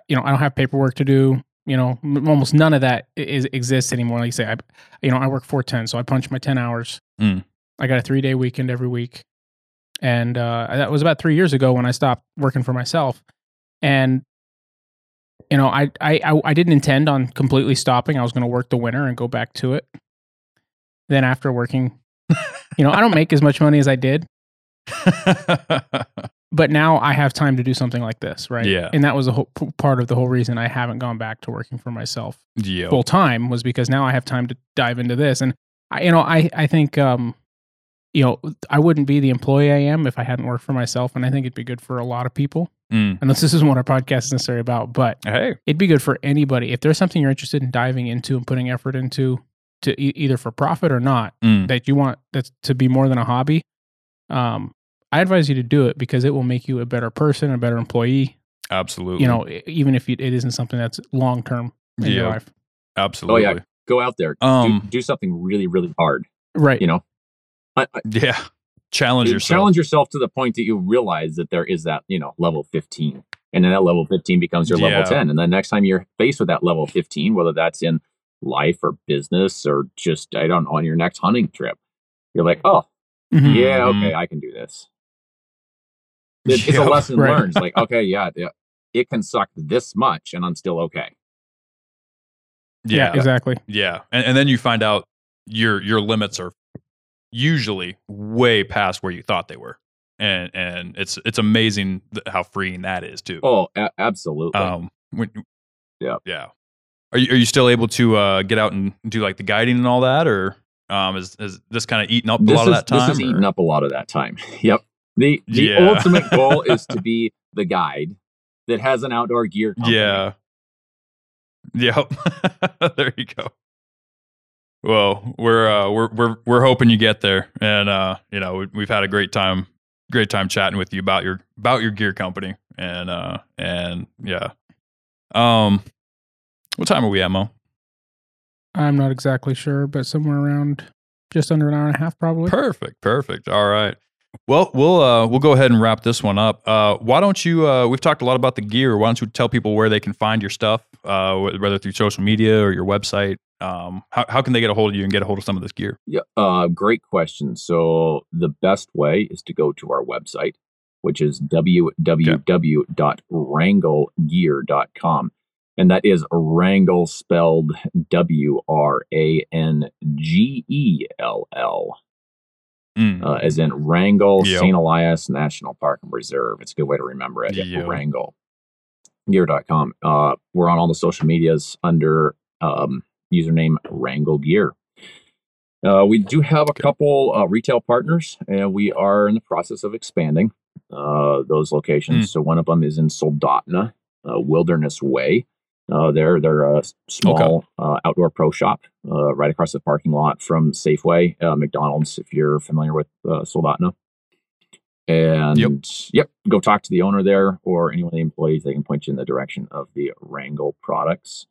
you know I don't have paperwork to do. You know, m- almost none of that is exists anymore. Like you say, I, you know, I work four ten, so I punch my ten hours. Mm. I got a three day weekend every week, and uh, that was about three years ago when I stopped working for myself. And you know, I I I, didn't intend on completely stopping. I was going to work the winter and go back to it. Then after working, you know, I don't make as much money as I did, but now I have time to do something like this, right? Yeah. And that was a whole p- part of the whole reason I haven't gone back to working for myself yeah full time was because now I have time to dive into this. And I, you know, I, I think, um, you know, I wouldn't be the employee I am if I hadn't worked for myself. And I think it'd be good for a lot of people. Mm. Unless this isn't what our podcast is necessarily about, but hey it'd be good for anybody. If there's something you're interested in diving into and putting effort into to e- either for profit or not, Mm. that you want that to be more than a hobby, um, I advise you to do it because it will make you a better person, a better employee. Absolutely. you know, even if it it isn't something that's long term in your life. absolutely. Oh yeah. Go out there. Um, do, do something really, really hard. Right. You know, I, I, Yeah. Challenge you yourself. challenge yourself to the point that you realize that there is that you know level 15 and then that level 15 becomes your Yeah. level 10 and then next time you're faced with that level 15 whether that's in life or business or just i don't know on your next hunting trip you're like oh Mhm. yeah okay i can do this It- it's Yeah, a lesson right. learned it's like okay yeah, yeah it can suck this much and i'm still okay Yeah, exactly. Yeah, and, and then you find out your your limits are usually way past where you thought they were, and and it's it's amazing how freeing that is too. oh a- absolutely Um, when, Yeah. yeah. Are you are you still able to uh, get out and do like the guiding and all that, or um, is is this kind of eating up a this lot is, of that time? This is or- eating up a lot of that time. Yep. The the Yeah. ultimate goal is to be the guide that has an outdoor gear company. Yeah. Yep. there you go. Well, we're uh, we're we're we're hoping you get there, and uh, you know we, we've had a great time, great time chatting with you about your about your gear company, and uh, and yeah. Um, what time are we at, Mo? I'm not exactly sure, but somewhere around just under an hour and a half, probably. Perfect, perfect. All right. Well, we'll uh, we'll go ahead and wrap this one up. Uh, why don't you? Uh, we've talked a lot about the gear. Why don't you tell people where they can find your stuff, uh, whether through social media or your website? Um, how how can they get a hold of you and get a hold of some of this gear? Yeah, uh, great question. So the best way is to go to our website, which is www.wrangellgear.com. And that is Wrangell spelled W R A N G E L L, Mm. uh, as in Wrangle Yep. St. Elias National Park and Reserve. It's a good way to remember it. Yep. Wrangellgear.com. Uh, we're on all the social medias under um, username Wrangell Gear. Uh, we do have a couple uh, retail partners, and we are in the process of expanding uh, those locations. Mm. So one of them is in Soldotna, uh, Wilderness Way. Uh, they're they're a small uh, outdoor pro shop uh, right across the parking lot from Safeway, uh, McDonald's. If you're familiar with uh, Soldotna, and Yep. yep, go talk to the owner there or any one of the employees. They can point you in the direction of the Wrangell products.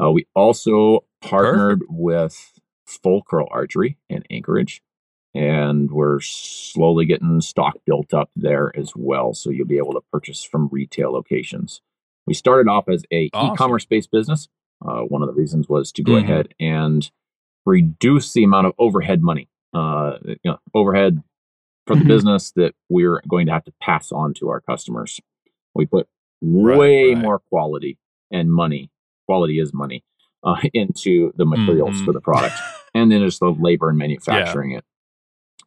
Uh, we also partnered with Full Curl Archery in Anchorage, and we're slowly getting stock built up there as well. So you'll be able to purchase from retail locations. We started off as a Awesome. e-commerce based business. Uh, one of the reasons was to go Mhm. ahead and reduce the amount of overhead money, uh, you know, overhead for the Mm-hmm. Mhm. business that we're going to have to pass on to our customers. We put Right, way right. more quality and money. Quality is money uh, into the materials Mhm. for the product, and then just the labor and manufacturing it.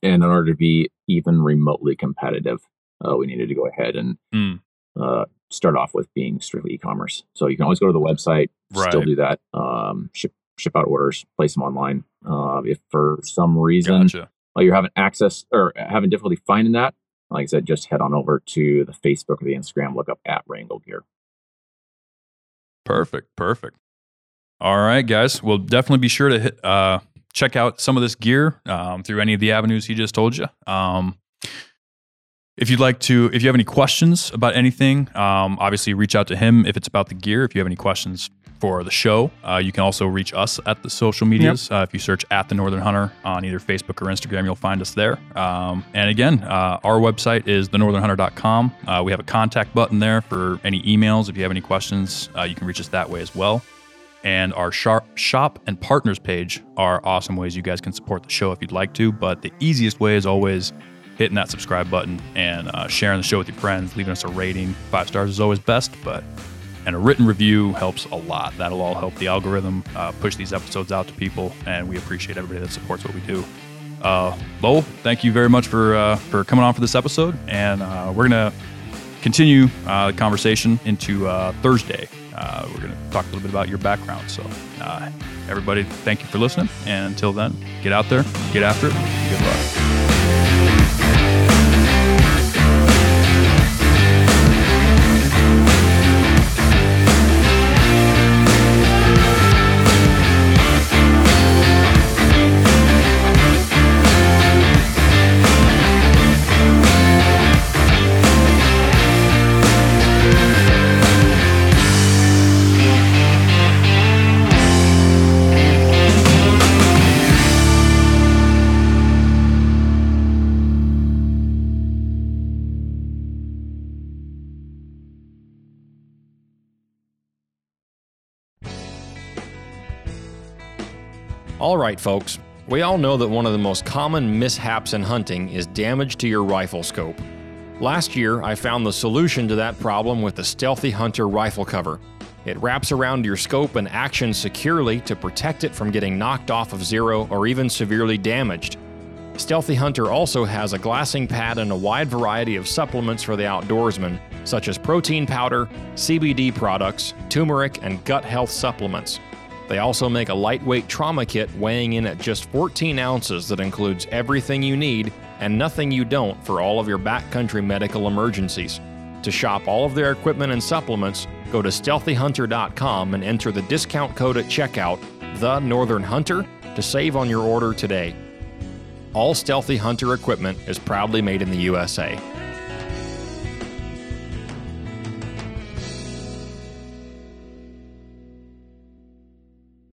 And in order to be even remotely competitive, uh, we needed to go ahead and Mm. Uh, start off with being strictly e-commerce. So you can always go to the website, still do that, um, ship ship out orders, place them online. Uh, if for some reason Gotcha. you're having access or having difficulty finding that, like I said, just head on over to the Facebook or the Instagram, look up at Wrangell Gear. Perfect. Perfect. All right, guys. We'll definitely be sure to hit, uh, check out some of this gear um, through any of the avenues he just told you. Um, if you'd like to, if you have any questions about anything, um, obviously reach out to him if it's about the gear. If you have any questions for the show, uh, you can also reach us at the social medias. Uh, if you search at the Northern Hunter on either Facebook or Instagram, you'll find us there. Um, and again, uh, our website is thenorthernhunter.com. Uh, we have a contact button there for any emails. If you have any questions, uh, you can reach us that way as well. And our shop and partners page are awesome ways you guys can support the show if you'd like to. But the easiest way is always hitting that subscribe button and uh, sharing the show with your friends, leaving us a rating. Five stars is always best, but and a written review helps a lot. That'll all help the algorithm uh, push these episodes out to people, and we appreciate everybody that supports what we do. Uh, Lowell, thank you very much for uh, for coming on for this episode, and uh, we're gonna continue uh, the conversation into uh, Thursday. We're gonna talk a little bit about your background. So, everybody, thank you for listening, and until then, get out there, get after it. Good luck. All right, folks. We all know that one of the most common mishaps in hunting is damage to your rifle scope. Last year, I found the solution to that problem with the Sthealthy Hunter rifle cover. It wraps around your scope and action securely to protect it from getting knocked off of zero or even severely damaged. Sthealthy Hunter also has a glassing pad and a wide variety of supplements for the outdoorsman, such as protein powder, CBD products, turmeric, and gut health supplements. They also make a lightweight trauma kit weighing in at just 14 ounces that includes everything you need and nothing you don't for all of your backcountry medical emergencies. To shop all of their equipment and supplements, go to sthealthyhunter.com and enter the discount code at checkout, The Northern Hunter, to save on your order today. All Sthealthy Hunter equipment is proudly made in the USA.